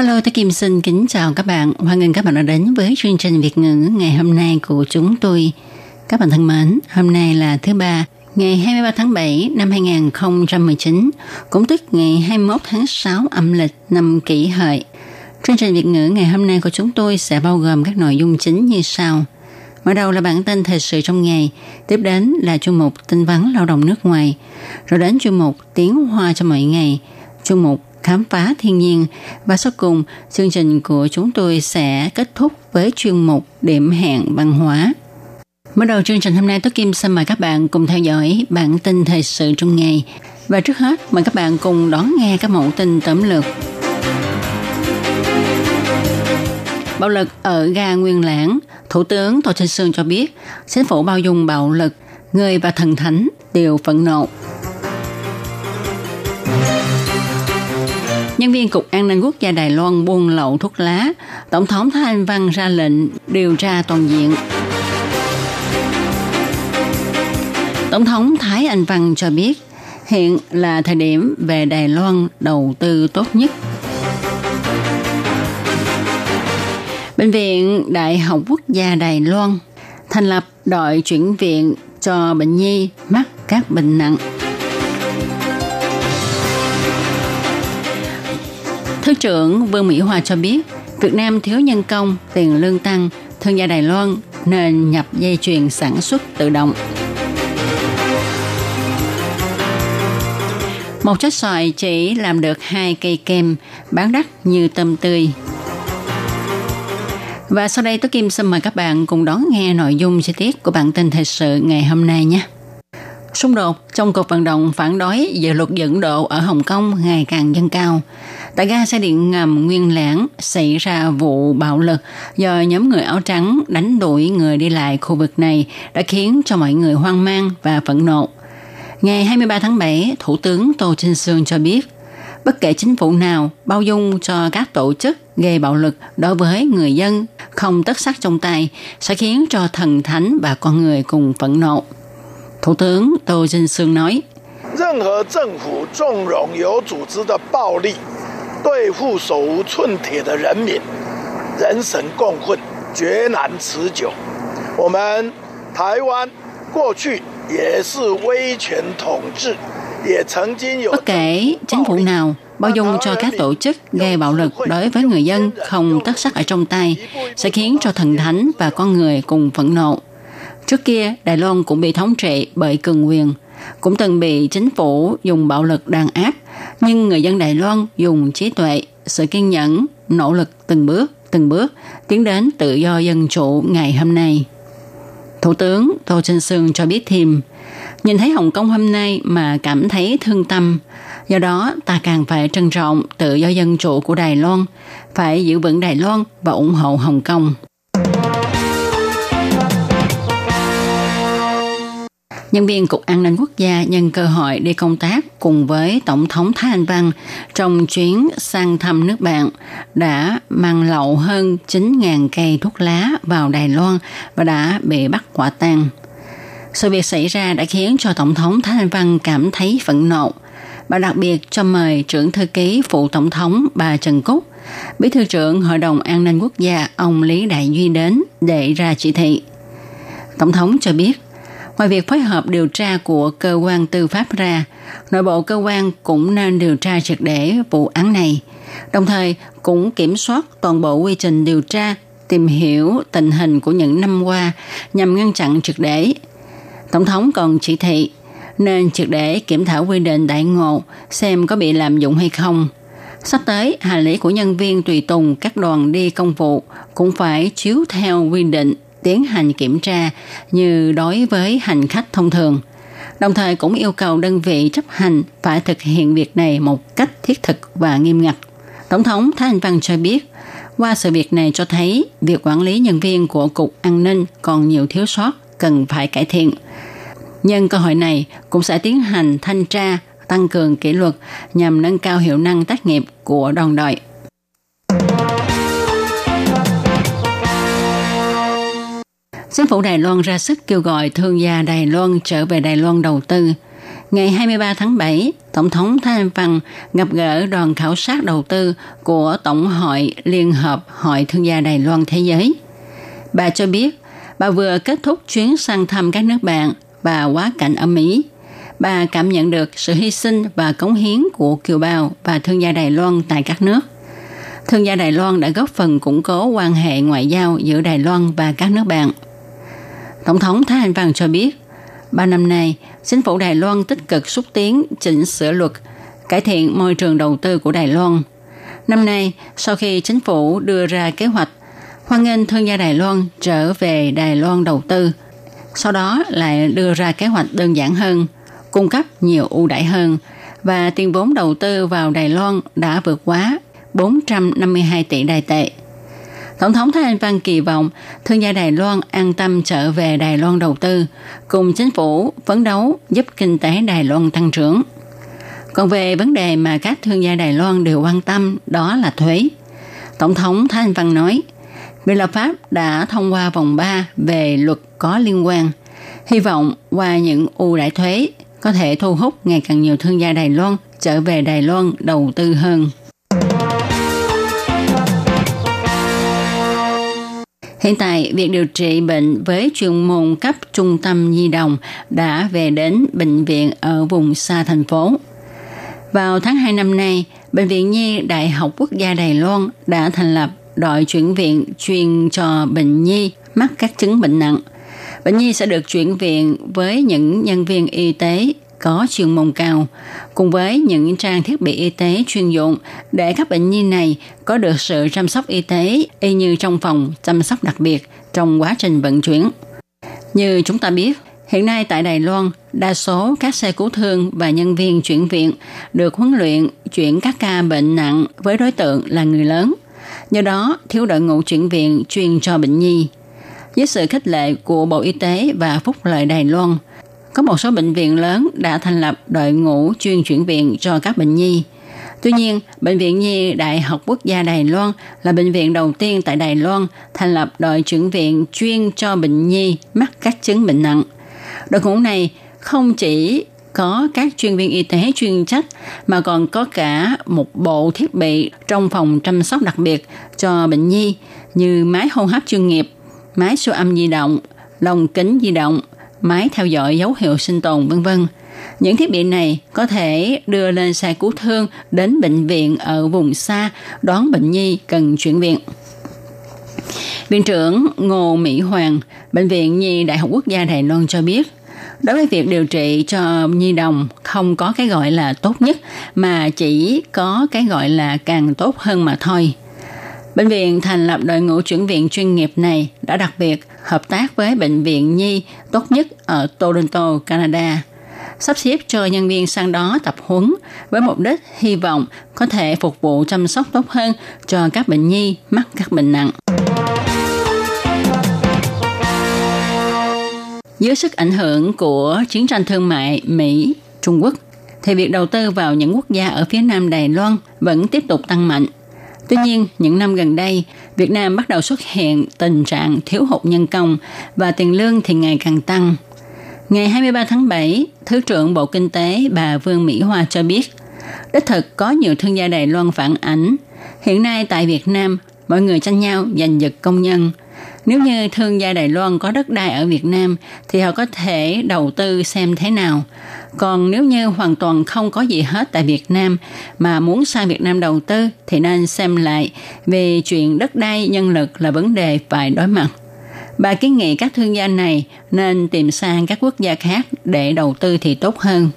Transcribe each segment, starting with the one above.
Hello, tôi Kim xin kính chào các bạn. Hoan nghênh các bạn đã đến với chương trình Việt ngữ ngày hôm nay của chúng tôi. Các bạn thân mến, hôm nay là thứ ba, ngày 23 tháng 7 năm 2019, cũng tức ngày 21 tháng 6 âm lịch năm kỷ hợi. Chương trình Việt ngữ ngày hôm nay của chúng tôi sẽ bao gồm các nội dung chính như sau. Mở đầu là bản tin thời sự trong ngày, tiếp đến là chuyên mục tin vắn lao động nước ngoài, rồi đến chuyên mục tiếng hoa cho mọi ngày, chuyên mục khám phá thiên nhiên và sau cùng chương trình của chúng tôi sẽ kết thúc với chuyên mục điểm hẹn văn hóa. Mở đầu chương trình hôm nay Tố Kim xin mời các bạn cùng theo dõi bản tin thời sự trong ngày. Và trước hết mời các bạn cùng đón nghe các mẫu tin tóm lược. Bạo lực ở ga Nguyên Lãng, Thủ tướng Tô Trinh Sương cho biết chính phủ bao dung bạo lực, người và thần thánh đều phẫn nộ. Nhân viên Cục An ninh Quốc gia Đài Loan buôn lậu thuốc lá, Tổng thống Thái Anh Văn ra lệnh điều tra toàn diện. Tổng thống Thái Anh Văn cho biết hiện là thời điểm về Đài Loan đầu tư tốt nhất. Bệnh viện Đại học Quốc gia Đài Loan thành lập đội chuyển viện cho bệnh nhi mắc các bệnh nặng. Thứ trưởng Vương Mỹ Hòa cho biết, Việt Nam thiếu nhân công, tiền lương tăng, thương gia Đài Loan nên nhập dây chuyền sản xuất tự động. Một trái xoài chỉ làm được hai cây kem, bán đắt như tôm tươi. Và sau đây tôi Kim xin mời các bạn cùng đón nghe nội dung chi tiết của bản tin thời sự ngày hôm nay nhé. Xung đột trong cuộc vận động phản đối về luật dẫn độ ở Hồng Kông ngày càng dâng cao. Tại ga xe điện ngầm Nguyên Lãng xảy ra vụ bạo lực do nhóm người áo trắng đánh đuổi người đi lại khu vực này đã khiến cho mọi người hoang mang và phẫn nộ. Ngày 23 tháng 7, Thủ tướng Tô Trinh Sương cho biết, bất kể chính phủ nào bao dung cho các tổ chức gây bạo lực đối với người dân không tất sắc trong tay sẽ khiến cho thần thánh và con người cùng phẫn nộ. Thủ tướng Tô Trinh Sương nói, Bất kể chính phủ nào bao dung cho các tổ chức gây bạo lực đối với người dân không tất sắc ở trong tay sẽ khiến cho thần thánh và con người cùng phẫn nộ. Trước kia, Đài Loan cũng bị thống trị bởi cường quyền, cũng từng bị chính phủ dùng bạo lực đàn áp, nhưng người dân Đài Loan dùng trí tuệ, sự kiên nhẫn, nỗ lực từng bước, từng bước tiến đến tự do dân chủ ngày hôm nay. Thủ tướng Tô Trinh Sương cho biết thêm, nhìn thấy Hồng Kông hôm nay mà cảm thấy thương tâm, do đó ta càng phải trân trọng tự do dân chủ của Đài Loan, phải giữ vững Đài Loan và ủng hộ Hồng Kông. Nhân viên Cục An ninh Quốc gia nhân cơ hội đi công tác cùng với Tổng thống Thái Anh Văn trong chuyến sang thăm nước bạn đã mang lậu hơn 9.000 cây thuốc lá vào Đài Loan và đã bị bắt quả tang. Sự việc xảy ra đã khiến cho Tổng thống Thái Anh Văn cảm thấy phẫn nộ. Bà đặc biệt cho mời trưởng thư ký phụ Tổng thống bà Trần Cúc, bí thư trưởng Hội đồng An ninh Quốc gia ông Lý Đại Duy đến để ra chỉ thị. Tổng thống cho biết, Ngoài việc phối hợp điều tra của cơ quan tư pháp ra, nội bộ cơ quan cũng nên điều tra triệt để vụ án này, đồng thời cũng kiểm soát toàn bộ quy trình điều tra, tìm hiểu tình hình của những năm qua nhằm ngăn chặn triệt để. Tổng thống còn chỉ thị nên triệt để kiểm thảo quy định đại ngộ xem có bị lạm dụng hay không. Sắp tới, hành lý của nhân viên tùy tùng các đoàn đi công vụ cũng phải chiếu theo quy định tiến hành kiểm tra như đối với hành khách thông thường. Đồng thời cũng yêu cầu đơn vị chấp hành phải thực hiện việc này một cách thiết thực và nghiêm ngặt. Tổng thống Thái Anh Văn cho biết, Qua sự việc này cho thấy việc quản lý nhân viên của Cục An ninh còn nhiều thiếu sót, cần phải cải thiện. Nhân cơ hội này cũng sẽ tiến hành thanh tra, tăng cường kỷ luật nhằm nâng cao hiệu năng tác nghiệp của đoàn đội. Chính phủ Đài Loan ra sức kêu gọi thương gia Đài Loan trở về Đài Loan đầu tư. Ngày 23 tháng 7, Tổng thống Thái Anh Văn gặp gỡ đoàn khảo sát đầu tư của Tổng hội Liên hợp Hội Thương gia Đài Loan Thế giới. Bà cho biết, bà vừa kết thúc chuyến sang thăm các nước bạn và quá cảnh ở Mỹ. Bà cảm nhận được sự hy sinh và cống hiến của kiều bào và thương gia Đài Loan tại các nước. Thương gia Đài Loan đã góp phần củng cố quan hệ ngoại giao giữa Đài Loan và các nước bạn. Tổng thống Thái Anh Văn cho biết, ba năm nay, chính phủ Đài Loan tích cực xúc tiến chỉnh sửa luật, cải thiện môi trường đầu tư của Đài Loan. Năm nay, sau khi chính phủ đưa ra kế hoạch hoan nghênh thương gia Đài Loan trở về Đài Loan đầu tư, sau đó lại đưa ra kế hoạch đơn giản hơn, cung cấp nhiều ưu đãi hơn và tiền vốn đầu tư vào Đài Loan đã vượt quá 452 tỷ đài tệ. Tổng thống Thái Anh Văn kỳ vọng thương gia Đài Loan an tâm trở về Đài Loan đầu tư, cùng chính phủ phấn đấu giúp kinh tế Đài Loan tăng trưởng. Còn về vấn đề mà các thương gia Đài Loan đều quan tâm đó là thuế. Tổng thống Thái Anh Văn nói, Viện lập pháp đã thông qua vòng 3 về luật có liên quan. Hy vọng qua những ưu đãi thuế có thể thu hút ngày càng nhiều thương gia Đài Loan trở về Đài Loan đầu tư hơn. Hiện tại, việc điều trị bệnh với chuyên môn cấp trung tâm nhi đồng đã về đến bệnh viện ở vùng xa thành phố. Vào tháng 2 năm nay, Bệnh viện Nhi Đại học Quốc gia Đài Loan đã thành lập đội chuyển viện chuyên cho bệnh nhi mắc các chứng bệnh nặng. Bệnh nhi sẽ được chuyển viện với những nhân viên y tế có chuyên môn cao, cùng với những trang thiết bị y tế chuyên dụng để các bệnh nhi này có được sự chăm sóc y tế y như trong phòng chăm sóc đặc biệt trong quá trình vận chuyển. Như chúng ta biết, hiện nay tại Đài Loan, đa số các xe cứu thương và nhân viên chuyển viện được huấn luyện chuyển các ca bệnh nặng với đối tượng là người lớn. Do đó, thiếu đội ngũ chuyển viện chuyên cho bệnh nhi. Với sự khích lệ của Bộ Y tế và Phúc lợi Đài Loan – có một số bệnh viện lớn đã thành lập đội ngũ chuyên chuyển viện cho các bệnh nhi. Tuy nhiên, Bệnh viện Nhi Đại học Quốc gia Đài Loan là bệnh viện đầu tiên tại Đài Loan thành lập đội chuyển viện chuyên cho bệnh nhi mắc các chứng bệnh nặng. Đội ngũ này không chỉ có các chuyên viên y tế chuyên trách mà còn có cả một bộ thiết bị trong phòng chăm sóc đặc biệt cho bệnh nhi như máy hô hấp chuyên nghiệp, máy siêu âm di động, lồng kính di động, máy theo dõi dấu hiệu sinh tồn vân vân. Những thiết bị này có thể đưa lên xe cứu thương đến bệnh viện ở vùng xa đón bệnh nhi cần chuyển viện. Viện trưởng Ngô Mỹ Hoàng, Bệnh viện Nhi Đại học Quốc gia Đài Loan cho biết, đối với việc điều trị cho nhi đồng không có cái gọi là tốt nhất mà chỉ có cái gọi là càng tốt hơn mà thôi. Bệnh viện thành lập đội ngũ chuyển viện chuyên nghiệp này đã đặc biệt hợp tác với Bệnh viện Nhi tốt nhất ở Toronto, Canada, sắp xếp cho nhân viên sang đó tập huấn với mục đích hy vọng có thể phục vụ chăm sóc tốt hơn cho các bệnh nhi mắc các bệnh nặng. Dưới sức ảnh hưởng của chiến tranh thương mại Mỹ, Trung Quốc, thì việc đầu tư vào những quốc gia ở phía nam Đài Loan vẫn tiếp tục tăng mạnh – Tuy nhiên, những năm gần đây, Việt Nam bắt đầu xuất hiện tình trạng thiếu hụt nhân công và tiền lương thì ngày càng tăng. Ngày 23 tháng 7, Thứ trưởng Bộ Kinh tế bà Vương Mỹ Hoa cho biết, đích thực có nhiều thương gia Đài Loan phản ảnh. Hiện nay tại Việt Nam, mọi người tranh nhau giành giật công nhân. Nếu như thương gia Đài Loan có đất đai ở Việt Nam thì họ có thể đầu tư xem thế nào. Còn nếu như hoàn toàn không có gì hết tại Việt Nam mà muốn sang Việt Nam đầu tư thì nên xem lại về chuyện đất đai nhân lực là vấn đề phải đối mặt. Bà kiến nghị các thương gia này nên tìm sang các quốc gia khác để đầu tư thì tốt hơn.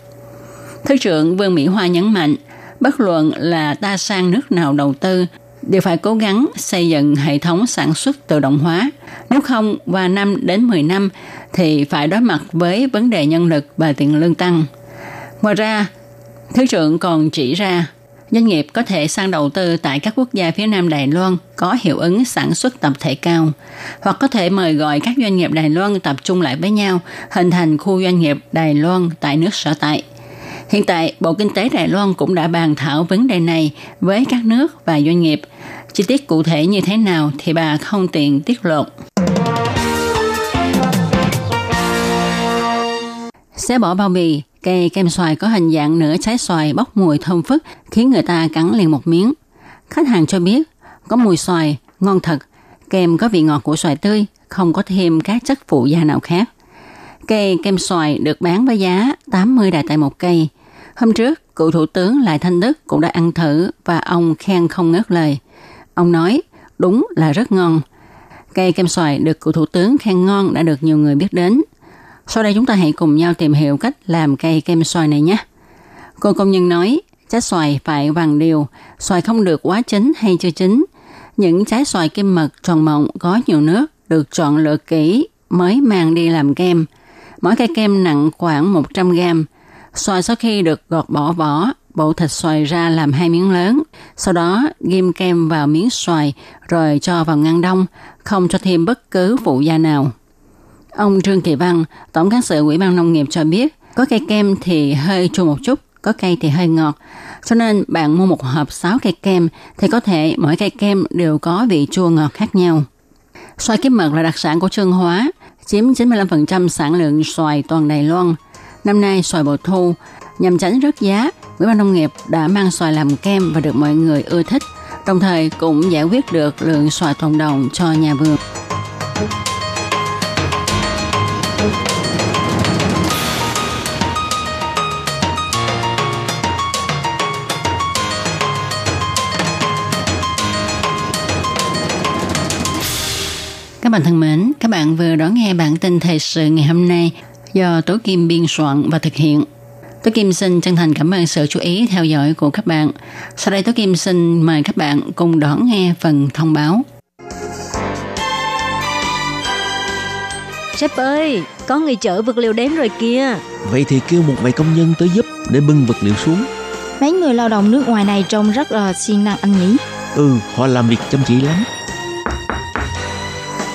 Thứ trưởng Vương Mỹ Hoa nhấn mạnh, bất luận là ta sang nước nào đầu tư đều phải cố gắng xây dựng hệ thống sản xuất tự động hóa. Nếu không, qua 5 đến 10 năm thì phải đối mặt với vấn đề nhân lực và tiền lương tăng. Ngoài ra, Thứ trưởng còn chỉ ra, Doanh nghiệp có thể sang đầu tư tại các quốc gia phía Nam Đài Loan có hiệu ứng sản xuất tập thể cao, hoặc có thể mời gọi các doanh nghiệp Đài Loan tập trung lại với nhau, hình thành khu doanh nghiệp Đài Loan tại nước sở tại. Hiện tại, Bộ Kinh tế Đài Loan cũng đã bàn thảo vấn đề này với các nước và doanh nghiệp. Chi tiết cụ thể như thế nào thì bà không tiện tiết lộ. Xé bỏ bao bì, cây kem xoài có hình dạng nửa trái xoài bốc mùi thơm phức khiến người ta cắn liền một miếng. Khách hàng cho biết có mùi xoài, ngon thật, kem có vị ngọt của xoài tươi, không có thêm các chất phụ gia nào khác. Cây kem xoài được bán với giá 80 đài tại một cây. Hôm trước, cựu thủ tướng Lại Thanh Đức cũng đã ăn thử và ông khen không ngớt lời. Ông nói, đúng là rất ngon. Cây kem xoài được cựu thủ tướng khen ngon đã được nhiều người biết đến. Sau đây chúng ta hãy cùng nhau tìm hiểu cách làm cây kem xoài này nhé. Cô công nhân nói, trái xoài phải vàng đều, xoài không được quá chín hay chưa chín. Những trái xoài kim mật tròn mọng có nhiều nước được chọn lựa kỹ mới mang đi làm kem. Mỗi cây kem nặng khoảng 100 gram. Xoài sau khi được gọt bỏ vỏ, bộ thịt xoài ra làm hai miếng lớn. Sau đó ghim kem vào miếng xoài rồi cho vào ngăn đông, không cho thêm bất cứ phụ gia nào. Ông Trương Kỳ Văn, Tổng cán sự Ủy ban Nông nghiệp cho biết, có cây kem thì hơi chua một chút, có cây thì hơi ngọt. Cho nên bạn mua một hộp 6 cây kem thì có thể mỗi cây kem đều có vị chua ngọt khác nhau. Xoài kiếm mật là đặc sản của Trương Hóa, chiếm 95% sản lượng xoài toàn Đài Loan. Năm nay xoài bội thu, nhằm tránh rớt giá, Ủy ban Nông nghiệp đã mang xoài làm kem và được mọi người ưa thích, đồng thời cũng giải quyết được lượng xoài tồn đồng cho nhà vườn. Các bạn thân mến, các bạn vừa đón nghe bản tin thời sự ngày hôm nay do Tố Kim biên soạn và thực hiện. Tố Kim xin chân thành cảm ơn sự chú ý theo dõi của các bạn. Sau đây Tố Kim xin mời các bạn cùng đón nghe phần thông báo. Sếp ơi, có người chở vật liệu đến rồi kìa. Vậy thì kêu một vài công nhân tới giúp để bưng vật liệu xuống. Mấy người lao động nước ngoài này trông rất là siêng năng anh nhỉ? Ừ, họ làm việc chăm chỉ lắm.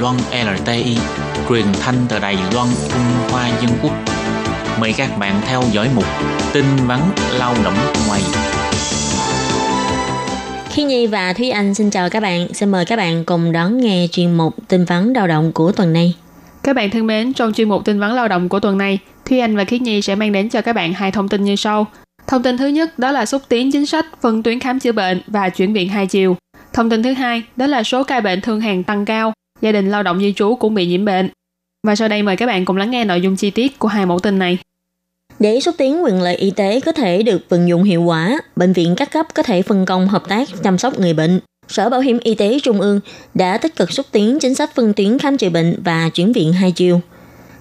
Loan LTI, truyền thanh từ Đài Loan, Trung Hoa Dân Quốc. Mời các bạn theo dõi mục tin vắn lao động ngoài. Khi Nhi và Thúy Anh xin chào các bạn. Xin mời các bạn cùng đón nghe chuyên mục tin vắn lao động của tuần này. Các bạn thân mến, trong chuyên mục tin vắn lao động của tuần này, Thúy Anh và Khiết Nhi sẽ mang đến cho các bạn hai thông tin như sau. Thông tin thứ nhất đó là xúc tiến chính sách phân tuyến khám chữa bệnh và chuyển viện hai chiều. Thông tin thứ hai đó là số ca bệnh thương hàng tăng cao, gia đình lao động di trú cũng bị nhiễm bệnh. Và sau đây mời các bạn cùng lắng nghe nội dung chi tiết của hai mẫu tin này. Để xúc tiến quyền lợi y tế có thể được vận dụng hiệu quả, bệnh viện các cấp có thể phân công hợp tác chăm sóc người bệnh. Sở Bảo hiểm Y tế Trung ương đã tích cực xúc tiến chính sách phân tuyến khám chữa bệnh và chuyển viện hai chiều.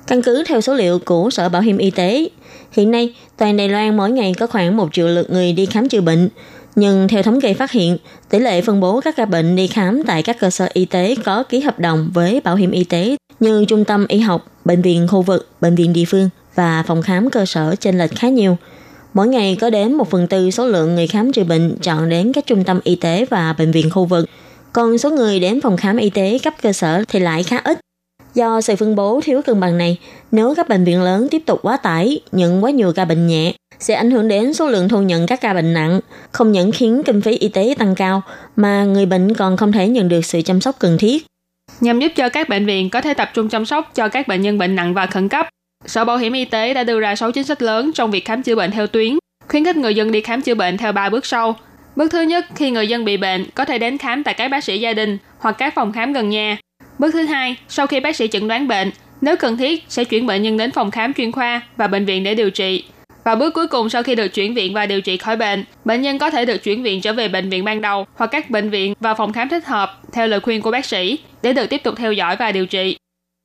Căn cứ theo số liệu của Sở Bảo hiểm Y tế, hiện nay toàn Đài Loan mỗi ngày có khoảng 1 triệu lượt người đi khám chữa bệnh. Nhưng theo thống kê phát hiện, tỷ lệ phân bố các ca bệnh đi khám tại các cơ sở y tế có ký hợp đồng với bảo hiểm y tế như trung tâm y học, bệnh viện khu vực, bệnh viện địa phương và phòng khám cơ sở trên lệch khá nhiều. Mỗi ngày có đến 1 phần tư số lượng người khám chữa bệnh chọn đến các trung tâm y tế và bệnh viện khu vực. Còn số người đến phòng khám y tế cấp cơ sở thì lại khá ít. Do sự phân bố thiếu cân bằng này, nếu các bệnh viện lớn tiếp tục quá tải, nhận quá nhiều ca bệnh nhẹ, sẽ ảnh hưởng đến số lượng thu nhận các ca bệnh nặng, không những khiến kinh phí y tế tăng cao, mà người bệnh còn không thể nhận được sự chăm sóc cần thiết. Nhằm giúp cho các bệnh viện có thể tập trung chăm sóc cho các bệnh nhân bệnh nặng và khẩn cấp, Sở Bảo hiểm Y tế đã đưa ra 6 chính sách lớn trong việc khám chữa bệnh theo tuyến, khuyến khích người dân đi khám chữa bệnh theo 3 bước sau. Bước thứ nhất, khi người dân bị bệnh, có thể đến khám tại các bác sĩ gia đình hoặc các phòng khám gần nhà. Bước thứ hai, sau khi bác sĩ chẩn đoán bệnh, nếu cần thiết sẽ chuyển bệnh nhân đến phòng khám chuyên khoa và bệnh viện để điều trị. Và bước cuối cùng sau khi được chuyển viện và điều trị khỏi bệnh, bệnh nhân có thể được chuyển viện trở về bệnh viện ban đầu hoặc các bệnh viện và phòng khám thích hợp theo lời khuyên của bác sĩ để được tiếp tục theo dõi và điều trị.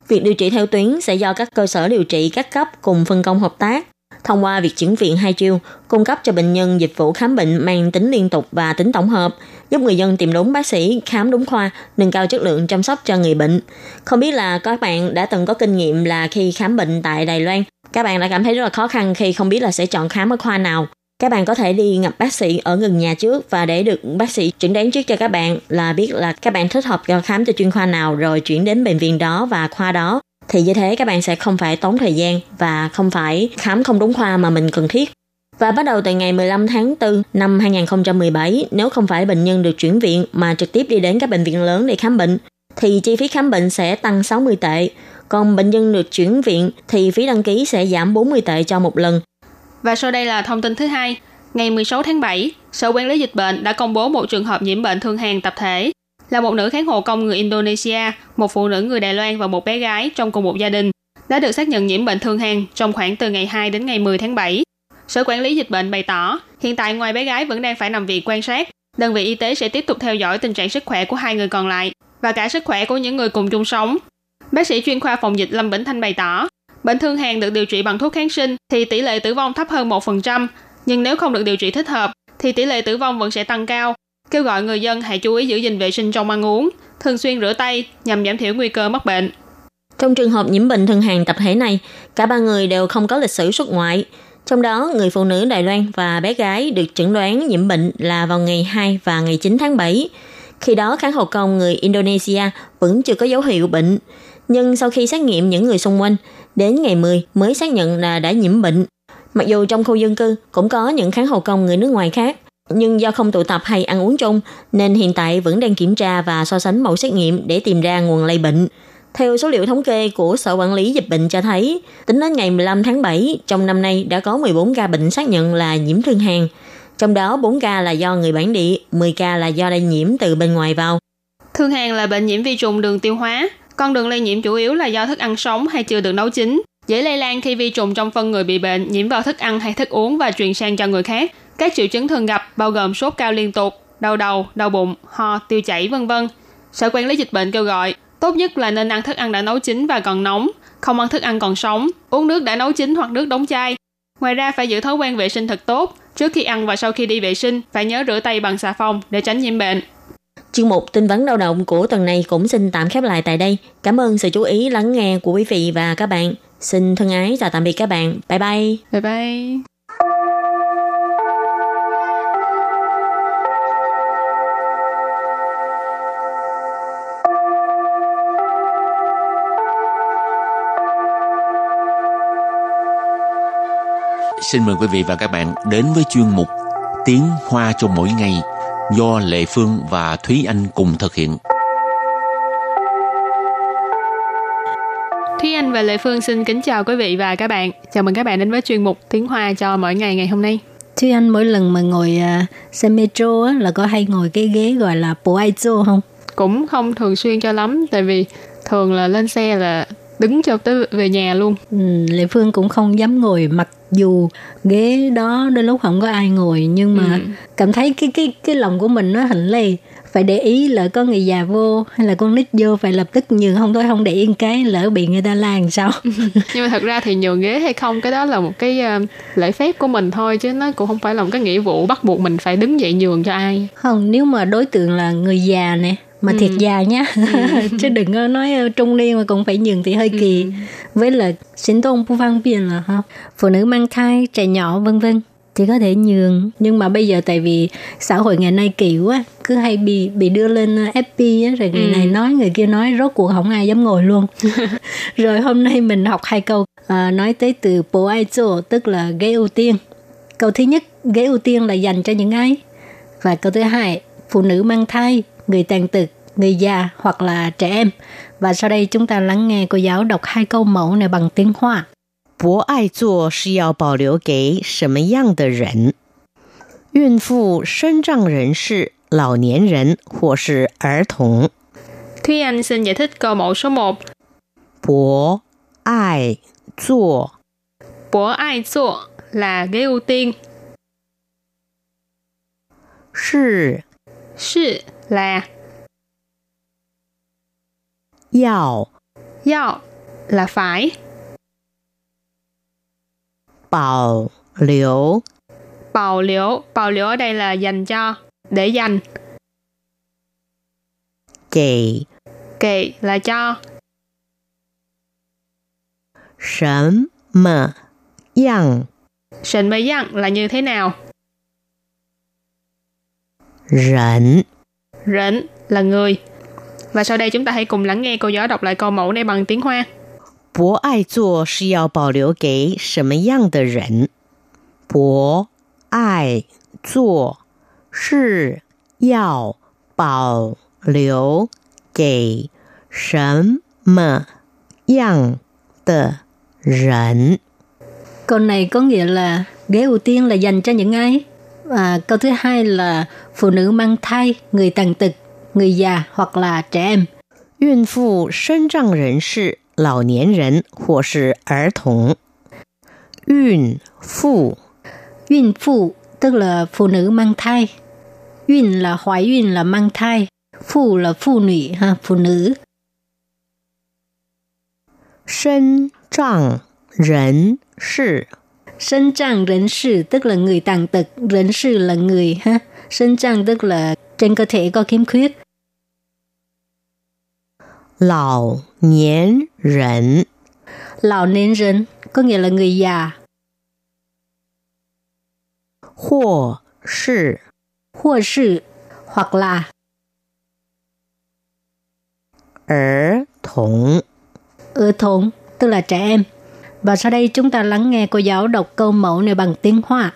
Việc điều trị theo tuyến sẽ do các cơ sở điều trị các cấp cùng phân công hợp tác. Thông qua việc chuyển viện hai chiều, cung cấp cho bệnh nhân dịch vụ khám bệnh mang tính liên tục và tính tổng hợp, giúp người dân tìm đúng bác sĩ, khám đúng khoa, nâng cao chất lượng chăm sóc cho người bệnh. Không biết là các bạn đã từng có kinh nghiệm là khi khám bệnh tại Đài Loan, các bạn đã cảm thấy rất là khó khăn khi không biết là sẽ chọn khám ở khoa nào các bạn có thể đi gặp bác sĩ ở gần nhà trước và để được bác sĩ chẩn đoán trước cho các bạn là biết là các bạn thích hợp cho khám cho chuyên khoa nào rồi chuyển đến bệnh viện đó và khoa đó thì như thế các bạn sẽ không phải tốn thời gian và không phải khám không đúng khoa mà mình cần thiết. Và bắt đầu từ ngày 15 tháng 4 năm 2017, nếu không phải bệnh nhân được chuyển viện mà trực tiếp đi đến các bệnh viện lớn để khám bệnh, thì chi phí khám bệnh sẽ tăng 60 tệ. Còn bệnh nhân được chuyển viện thì phí đăng ký sẽ giảm 40 tệ cho một lần và sau đây là thông tin thứ hai. Ngày 16 tháng 7, Sở Quản lý Dịch bệnh đã công bố một trường hợp nhiễm bệnh thương hàn tập thể là một nữ kháng hộ công người Indonesia, một phụ nữ người Đài Loan và một bé gái trong cùng một gia đình đã được xác nhận nhiễm bệnh thương hàn trong khoảng từ ngày 2 đến ngày 10 tháng 7. Sở Quản lý Dịch bệnh bày tỏ, hiện tại ngoài bé gái vẫn đang phải nằm viện quan sát, đơn vị y tế sẽ tiếp tục theo dõi tình trạng sức khỏe của hai người còn lại và cả sức khỏe của những người cùng chung sống. Bác sĩ chuyên khoa phòng dịch Lâm Bỉnh Thanh bày tỏ, Bệnh thương hàn được điều trị bằng thuốc kháng sinh thì tỷ lệ tử vong thấp hơn 1%, nhưng nếu không được điều trị thích hợp thì tỷ lệ tử vong vẫn sẽ tăng cao. Kêu gọi người dân hãy chú ý giữ gìn vệ sinh trong ăn uống, thường xuyên rửa tay nhằm giảm thiểu nguy cơ mắc bệnh. Trong trường hợp nhiễm bệnh thương hàn tập thể này, cả ba người đều không có lịch sử xuất ngoại. Trong đó, người phụ nữ Đài Loan và bé gái được chẩn đoán nhiễm bệnh là vào ngày 2 và ngày 9 tháng 7. Khi đó, kháng hộ công người Indonesia vẫn chưa có dấu hiệu bệnh. Nhưng sau khi xét nghiệm những người xung quanh, đến ngày 10 mới xác nhận là đã nhiễm bệnh. Mặc dù trong khu dân cư cũng có những kháng hậu công người nước ngoài khác, nhưng do không tụ tập hay ăn uống chung, nên hiện tại vẫn đang kiểm tra và so sánh mẫu xét nghiệm để tìm ra nguồn lây bệnh. Theo số liệu thống kê của Sở Quản lý Dịch bệnh cho thấy, tính đến ngày 15 tháng 7, trong năm nay đã có 14 ca bệnh xác nhận là nhiễm thương hàn. Trong đó 4 ca là do người bản địa, 10 ca là do lây nhiễm từ bên ngoài vào. Thương hàn là bệnh nhiễm vi trùng đường tiêu hóa, con đường lây nhiễm chủ yếu là do thức ăn sống hay chưa được nấu chín, dễ lây lan khi vi trùng trong phân người bị bệnh nhiễm vào thức ăn hay thức uống và truyền sang cho người khác. Các triệu chứng thường gặp bao gồm sốt cao liên tục, đau đầu, đau bụng, ho, tiêu chảy vân vân. Sở quản lý dịch bệnh kêu gọi, tốt nhất là nên ăn thức ăn đã nấu chín và còn nóng, không ăn thức ăn còn sống, uống nước đã nấu chín hoặc nước đóng chai. Ngoài ra phải giữ thói quen vệ sinh thật tốt, trước khi ăn và sau khi đi vệ sinh phải nhớ rửa tay bằng xà phòng để tránh nhiễm bệnh. Chuyên mục tin vấn lao động của tuần này cũng xin tạm khép lại tại đây. Cảm ơn sự chú ý lắng nghe của quý vị và các bạn. Xin thân ái chào tạm biệt các bạn. Bye bye. Bye bye. Xin mời quý vị và các bạn đến với chuyên mục Tiếng Hoa cho mỗi ngày do Lệ Phương và Thúy Anh cùng thực hiện. Thúy Anh và Lệ Phương xin kính chào quý vị và các bạn. Chào mừng các bạn đến với chuyên mục Tiếng Hoa cho mỗi ngày ngày hôm nay. Thúy Anh mỗi lần mà ngồi uh, xe metro á, là có hay ngồi cái ghế gọi là bộ ai không? Cũng không thường xuyên cho lắm, tại vì thường là lên xe là đứng cho tới về nhà luôn. Ừ, Lệ Phương cũng không dám ngồi mặc dù ghế đó đôi lúc không có ai ngồi nhưng mà ừ. cảm thấy cái cái cái lòng của mình nó hình lì phải để ý là có người già vô hay là con nít vô phải lập tức nhường. Không thôi không để yên cái lỡ bị người ta la làm sao. Nhưng mà thật ra thì nhường ghế hay không cái đó là một cái uh, lễ phép của mình thôi chứ nó cũng không phải là một cái nghĩa vụ bắt buộc mình phải đứng dậy nhường cho ai. Không nếu mà đối tượng là người già nè mà ừ. thiệt già nhá ừ. chứ đừng nói trung niên mà cũng phải nhường thì hơi kỳ ừ. với là sinh tôn bu văn biên là ha phụ nữ mang thai trẻ nhỏ vân vân thì có thể nhường nhưng mà bây giờ tại vì xã hội ngày nay kỳ quá cứ hay bị bị đưa lên FB á rồi người ừ. này nói người kia nói rốt cuộc không ai dám ngồi luôn rồi hôm nay mình học hai câu à, nói tới từ bộ ai chỗ tức là ghế ưu tiên câu thứ nhất ghế ưu tiên là dành cho những ai và câu thứ hai phụ nữ mang thai người tàn tật người già hoặc là trẻ em và sau đây chúng ta lắng nghe cô giáo đọc hai câu mẫu này bằng tiếng Hoa 博爱座是要保留给什么样的人？孕妇、身障人士、老年人或是儿童。Thúy Anh xin giải thích câu mẫu số 1. 博爱座 Bố ai 座 là ghế ưu tiên. 是 Sư là Yào. Yào là phải. Bảo liễu. Bảo liễu. Bảo liễu ở đây là dành cho Để dành. Kỳ Kỳ là cho. Sớm mà Yang Sỉnh mà yang là như thế nào? Rảnh Rỉnh là người. Và sau đây chúng ta hãy cùng lắng nghe cô giáo đọc lại câu mẫu này bằng tiếng Hoa. 博爱座是要保留给什么样的人？博爱座是要保留给什么样的人？ câu này có nghĩa là ghế ưu tiên là dành cho những ai và câu thứ hai là phụ nữ mang thai người tàn tật người già hoặc là trẻ em 孕妇、身障人士、老年人或是儿童。孕妇 Uyên phụ tức là phụ nữ mang thai. Uyên là hoài uyên là mang thai. Phụ là phụ nữ ha, phụ nữ. 身障人士 Sinh trang人士 tức là người tàn tật,人士 là người ha. sinh trang tức là trên cơ thể có khiếm khuyết. Lão niên rẩn Lão niên rẩn có nghĩa là người già. Hồ sư Hồ sư hoặc là Ở thủng Ở thủng tức là trẻ em. Và sau đây chúng ta lắng nghe cô giáo đọc câu mẫu này bằng tiếng Hoa.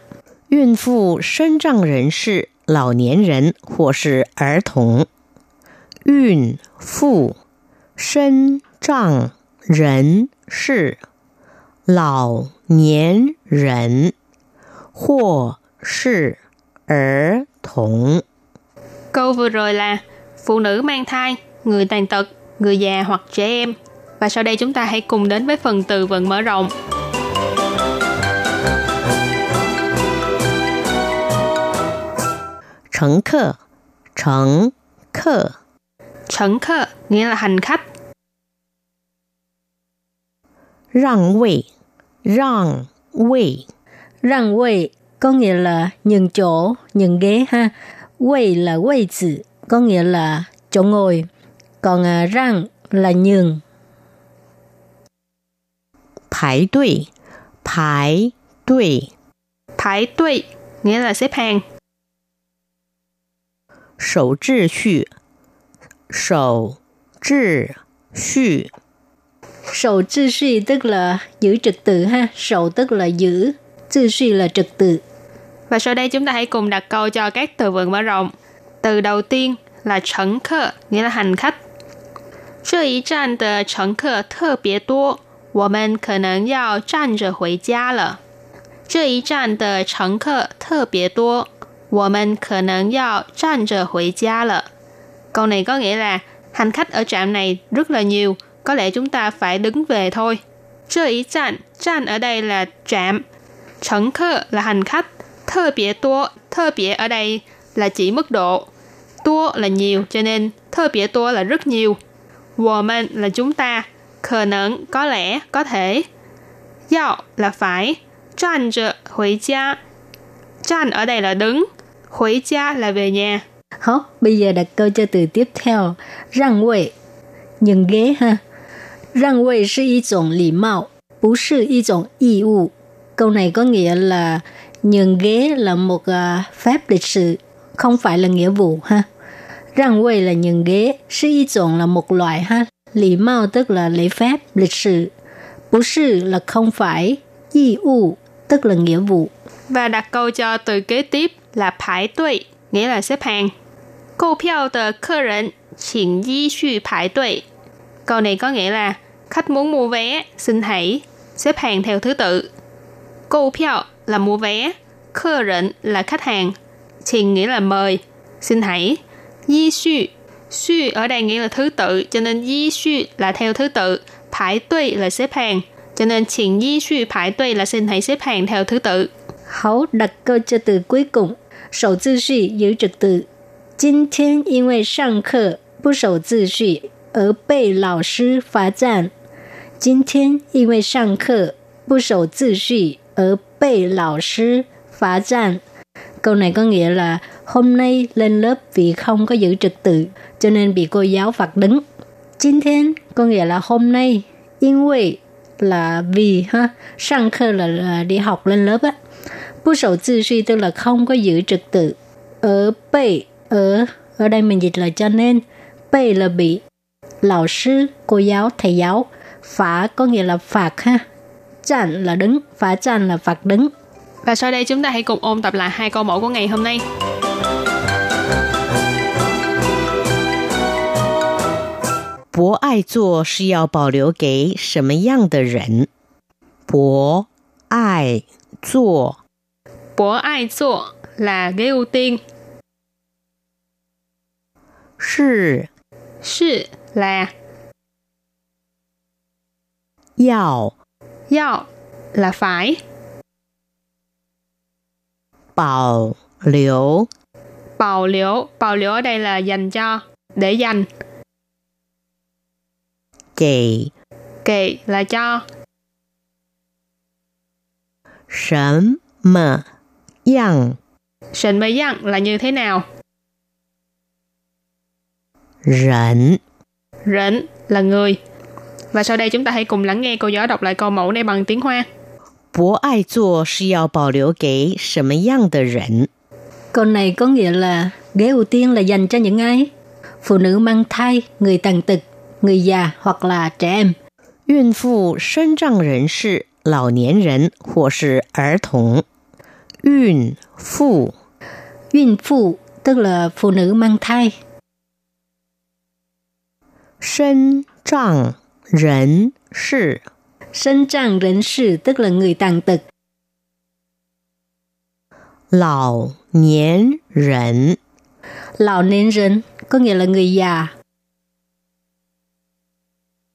孕妇 sinh trang rẩn sự 老年人或是儿童。孕妇、身障人士、老年人或是儿童。 Câu vừa rồi là phụ nữ mang thai, người tàn tật, người già hoặc trẻ em. Và sau đây chúng ta hãy cùng đến với phần từ vựng mở rộng. 乘客，乘客， 乘客nghĩa là hành khách, 让位，让位， Răng quầy có nghĩa là nhường chỗ, nhường ghế ha. Quầy là quầy tử, có nghĩa là chỗ ngồi. Còn à, răng là nhường. 排队，排队， Thái tuệ nghĩa là xếp hàng, 守秩序，守秩序， Sầu trừ suy tức là giữ trật tự ha. Sầu tức là giữ, Tự suy là trật tự. Và sau đây chúng ta hãy cùng đặt câu cho các từ vựng mở rộng. Từ đầu tiên là乘客, nghĩa là hành khách. 这一站的乘客特别多，我们可能要站着回家了。这一站的乘客特别多， 我们可能要站着回家了。Câu này có nghĩa là hành khách ở trạm này rất là nhiều, có lẽ chúng ta phải đứng về thôi. Chơi ý trạm, trạm ở đây là trạm,乘客 là hành khách, thơ biệt tố, thơ biệt ở đây là chỉ mức độ, tố là nhiều, cho nên thơ biệt tố là rất nhiều. Woman là chúng ta, khờ nẫn có lẽ, có thể. Yào là phải,站着回家.站ở đây là đứng, 回家 là về nhà. Hó, bây giờ đặt câu cho từ tiếp theo. Răng vị, nhường ghế ha. Răng vị là một种礼貌, 不是一种义务. Câu này có nghĩa là nhường ghế là một uh, phép lịch sự, không phải là nghĩa vụ ha. Răng vị là nhường ghế, sư y chọn là một loại ha. Lý mạo tức là lễ phép, lịch sự. Bố sự là không phải, y u tức là nghĩa vụ. Và đặt câu cho từ kế tiếp là排队, nghĩa là xếp hàng. 购票的客人请依序排队. Câu này có nghĩa là khách muốn mua vé, xin hãy xếp hàng theo thứ tự. Câu票là mua vé, khách rịnh là khách hàng,请 nghĩa là mời, xin hãy. Di suy, suy ở đây nghĩa là thứ tự, cho nên di suy là theo thứ tự,排队 là xếp hàng, cho nên 请依序排队 là xin hãy xếp hàng theo thứ tự. Hảo đặt câu cho từ cuối cùng, 守秩序 giữ trật tự. 今天因为上课不守秩序而被老师罚站。今天因为上课不守秩序而被老师罚站。Câu này có nghĩa là hôm nay lên lớp vì không có giữ trật tự cho nên bị cô giáo phạt đứng. Chính thiên có nghĩa là hôm nay,因为 là vì ha, sang khơ là, là đi học lên lớp á. Bu sầu tự suy tức là không có giữ trật tự. Ở bệ, ở, ở đây mình dịch là cho nên, bệ là bị, lão sư, cô giáo, thầy giáo, phá có nghĩa là phạt ha. Chặn là đứng, phá chặn là phạt đứng. Và sau đây chúng ta hãy cùng ôn tập lại hai câu mẫu của ngày hôm nay. 博爱座是要保留给什么样的人？博爱座， 博爱座 là ghế ưu tiên. 是是 là 要要 là phải. 保留 Bảo liễu, bảo liễu ở đây là dành cho, để dành. 给 Kệ là cho. 什么 样 Sệnh mới dặn là như thế nào. 人？ Rỉnh là người. Và sau đây chúng ta hãy cùng lắng nghe cô giáo đọc lại câu mẫu này bằng tiếng Hoa. 博爱座是要保留给什么样的人？ Câu này có nghĩa là ghế ưu tiên là dành cho những ai? Phụ nữ mang thai, người tàn tật, người già hoặc là trẻ em. 孕妇、身障人士、老年人或是儿童。 孕 phụ. 孕 phụ tức là phụ nữ mang thai. Sinh trạng nhân sự Sinh trạng nhân sự tức là người tàn tật. Lão niên nhân Lão niên nhân có nghĩa là người già.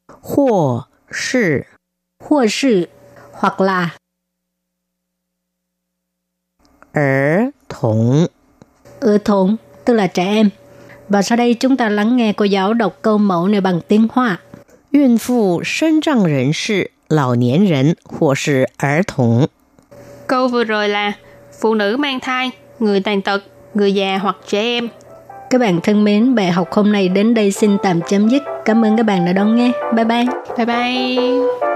Hoặc sự Hoặc sự hoặc là 儿童。 ở thôn tức là trẻ em. Và sau đây chúng ta lắng nghe cô giáo đọc câu mẫu này bằng tiếng Hoa. 孕妇、身障人士、老年人或是儿童。 Câu vừa rồi là phụ nữ mang thai, người tàn tật, người già hoặc trẻ em. Các bạn thân mến, bài học hôm nay đến đây xin tạm chấm dứt. Cảm ơn các bạn đã đón nghe. Bye bye. Bye bye.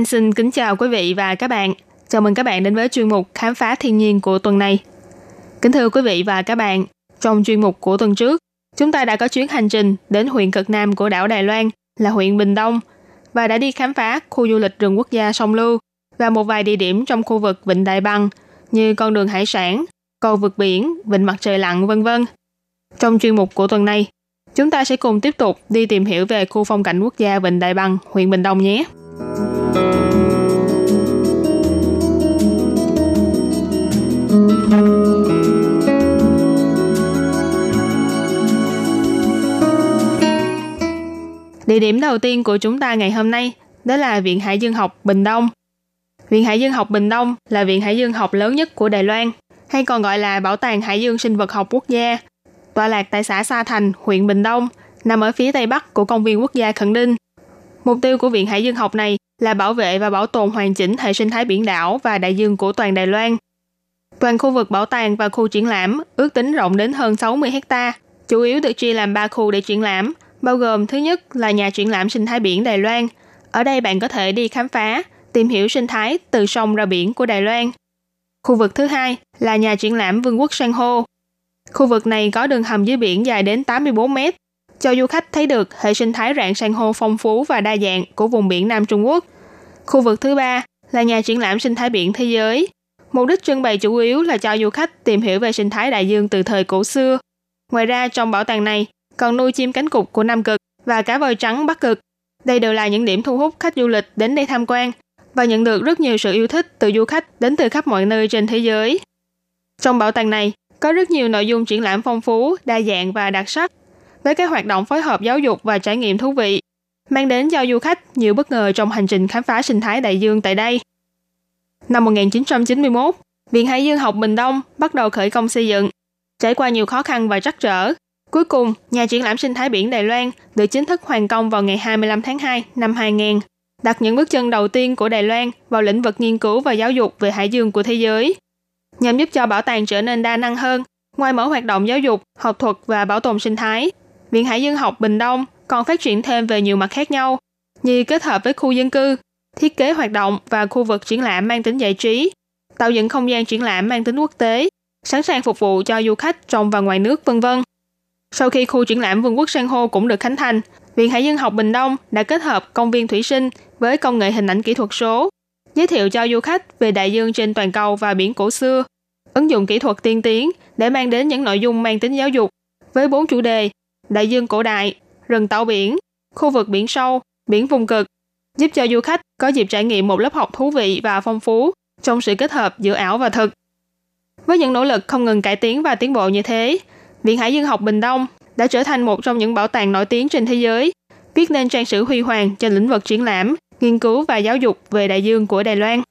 Anh xin kính chào quý vị và các bạn. Chào mừng các bạn đến với chuyên mục Khám phá thiên nhiên của tuần này. Kính thưa quý vị và các bạn, trong chuyên mục của tuần trước, chúng ta đã có chuyến hành trình đến huyện cực nam của đảo Đài Loan là huyện Bình Đông và đã đi khám phá khu du lịch rừng quốc gia sông Lưu và một vài địa điểm trong khu vực Vịnh Đại Băng như con đường hải sản, cầu vượt biển, vịnh mặt trời lặn vân vân. Trong chuyên mục của tuần này, chúng ta sẽ cùng tiếp tục đi tìm hiểu về khu phong cảnh quốc gia Vịnh Đại Băng, huyện Bình Đông nhé. Địa điểm đầu tiên của chúng ta ngày hôm nay đó là Viện Hải Dương học Bình Đông. Viện Hải Dương học Bình Đông là viện hải dương học lớn nhất của Đài Loan, hay còn gọi là Bảo tàng Hải dương sinh vật học quốc gia, tọa lạc tại xã Sa Thành, huyện Bình Đông, nằm ở phía tây bắc của công viên quốc gia Khẩn Đinh. Mục tiêu của Viện Hải dương học này là bảo vệ và bảo tồn hoàn chỉnh hệ sinh thái biển đảo và đại dương của toàn Đài Loan. Toàn khu vực bảo tàng và khu triển lãm ước tính rộng đến hơn 60 hecta, chủ yếu được chia làm 3 khu để triển lãm, bao gồm thứ nhất là nhà triển lãm sinh thái biển Đài Loan. Ở đây bạn có thể đi khám phá, tìm hiểu sinh thái từ sông ra biển của Đài Loan. Khu vực thứ hai là nhà triển lãm Vương quốc San hô. Khu vực này có đường hầm dưới biển dài đến 84 mét, cho du khách thấy được hệ sinh thái rạn san hô phong phú và đa dạng của vùng biển Nam Trung Quốc. Khu vực thứ ba là nhà triển lãm sinh thái biển thế giới. Mục đích trưng bày chủ yếu là cho du khách tìm hiểu về sinh thái đại dương từ thời cổ xưa. Ngoài ra, trong bảo tàng này còn nuôi chim cánh cụt của Nam Cực và cá voi trắng Bắc Cực. Đây đều là những điểm thu hút khách du lịch đến đây tham quan và nhận được rất nhiều sự yêu thích từ du khách đến từ khắp mọi nơi trên thế giới. Trong bảo tàng này, có rất nhiều nội dung triển lãm phong phú, đa dạng và đặc sắc, với các hoạt động phối hợp giáo dục và trải nghiệm thú vị, mang đến cho du khách nhiều bất ngờ trong hành trình khám phá sinh thái đại dương tại đây. Năm 1991, Viện Hải dương học Bình Đông bắt đầu khởi công xây dựng. Trải qua nhiều khó khăn và trắc trở, cuối cùng, nhà triển lãm sinh thái biển Đài Loan được chính thức hoàn công vào ngày 25 tháng 2 năm 2000, đặt những bước chân đầu tiên của Đài Loan vào lĩnh vực nghiên cứu và giáo dục về hải dương của thế giới. Nhằm giúp cho bảo tàng trở nên đa năng hơn, ngoài mở hoạt động giáo dục, học thuật và bảo tồn sinh thái, Viện Hải dương học Bình Đông còn phát triển thêm về nhiều mặt khác nhau, như kết hợp với khu dân cư, thiết kế hoạt động và khu vực triển lãm mang tính giải trí, tạo dựng không gian triển lãm mang tính quốc tế, sẵn sàng phục vụ cho du khách trong và ngoài nước vân vân. Sau khi khu triển lãm Vương quốc San hô cũng được khánh thành, Viện Hải dương học Bình Đông đã kết hợp công viên thủy sinh với công nghệ hình ảnh kỹ thuật số, giới thiệu cho du khách về đại dương trên toàn cầu và biển cổ xưa, ứng dụng kỹ thuật tiên tiến để mang đến những nội dung mang tính giáo dục với bốn chủ đề đại dương cổ đại, rừng tàu biển, khu vực biển sâu, biển vùng cực, giúp cho du khách có dịp trải nghiệm một lớp học thú vị và phong phú trong sự kết hợp giữa ảo và thực. Với những nỗ lực không ngừng cải tiến và tiến bộ như thế, Viện Hải dương học Bình Đông đã trở thành một trong những bảo tàng nổi tiếng trên thế giới, viết nên trang sử huy hoàng cho lĩnh vực triển lãm, nghiên cứu và giáo dục về đại dương của Đài Loan.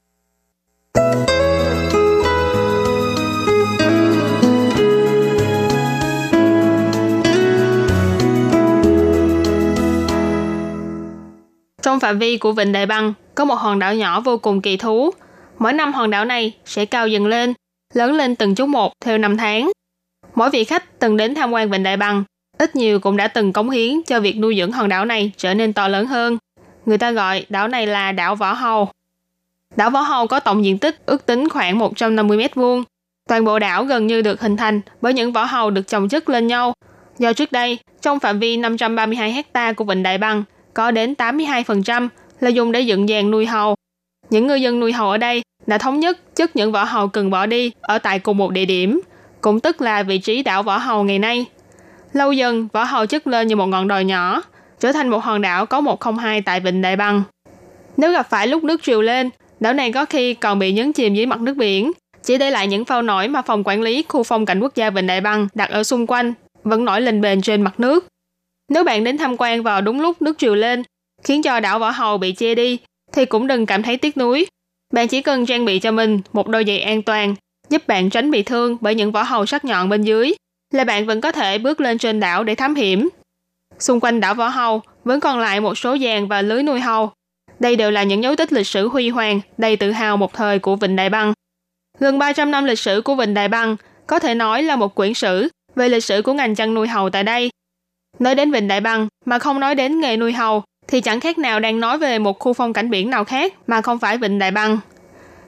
Trong phạm vi của Vịnh Đại Băng có một hòn đảo nhỏ vô cùng kỳ thú. Mỗi năm hòn đảo này sẽ cao dần lên, lớn lên từng chút một theo năm tháng. Mỗi vị khách từng đến tham quan Vịnh Đại Băng, ít nhiều cũng đã từng cống hiến cho việc nuôi dưỡng hòn đảo này trở nên to lớn hơn. Người ta gọi đảo này là đảo Võ Hầu. Đảo Võ Hầu có tổng diện tích ước tính khoảng 150 mét vuông. Toàn bộ đảo gần như được hình thành bởi những võ hầu được chồng chất lên nhau. Do trước đây, trong phạm vi 532 hecta của Vịnh Đại Băng, có đến 82% là dùng để dựng dàn nuôi hầu. Những ngư dân nuôi hầu ở đây đã thống nhất chất những vỏ hầu cần bỏ đi ở tại cùng một địa điểm, cũng tức là vị trí đảo vỏ hầu ngày nay. Lâu dần, vỏ hầu chất lên như một ngọn đồi nhỏ, trở thành một hòn đảo có 102 tại Vịnh Đại Băng. Nếu gặp phải lúc nước triều lên, đảo này có khi còn bị nhấn chìm dưới mặt nước biển, chỉ để lại những phao nổi mà phòng quản lý khu phong cảnh quốc gia Vịnh Đại Băng đặt ở xung quanh vẫn nổi lên bền trên mặt nước. Nếu bạn đến tham quan vào đúng lúc nước triều lên, khiến cho đảo Võ Hầu bị che đi, thì cũng đừng cảm thấy tiếc nuối. Bạn chỉ cần trang bị cho mình một đôi giày an toàn, giúp bạn tránh bị thương bởi những vỏ hầu sắc nhọn bên dưới, là bạn vẫn có thể bước lên trên đảo để thám hiểm. Xung quanh đảo Võ Hầu vẫn còn lại một số giàn và lưới nuôi hầu. Đây đều là những dấu tích lịch sử huy hoàng, đầy tự hào một thời của Vịnh Đại Băng. Gần 300 năm lịch sử của Vịnh Đại Băng có thể nói là một quyển sử về lịch sử của ngành chăn nuôi hầu tại đây. Nói đến Vịnh Đại Băng mà không nói đến nghề nuôi hầu thì chẳng khác nào đang nói về một khu phong cảnh biển nào khác mà không phải Vịnh Đại Băng.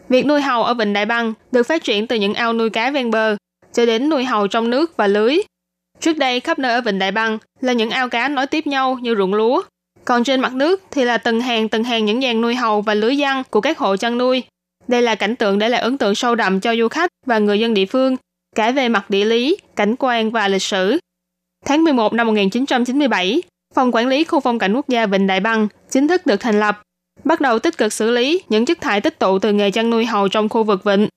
Việc nuôi hầu ở Vịnh Đại Băng được phát triển từ những ao nuôi cá ven bờ cho đến nuôi hầu trong nước và lưới. Trước đây khắp nơi ở Vịnh Đại Băng là những ao cá nối tiếp nhau như ruộng lúa. Còn trên mặt nước thì là từng hàng từng hàng những dàn nuôi hầu và lưới giăng của các hộ chăn nuôi. Đây là cảnh tượng để lại ấn tượng sâu đậm cho du khách và người dân địa phương, cả về mặt địa lý, cảnh quan và lịch sử. Tháng 11 năm 1997, Phòng Quản lý Khu phong cảnh quốc gia Vịnh Đại Băng chính thức được thành lập, bắt đầu tích cực xử lý những chất thải tích tụ từ nghề chăn nuôi hầu trong khu vực vịnh.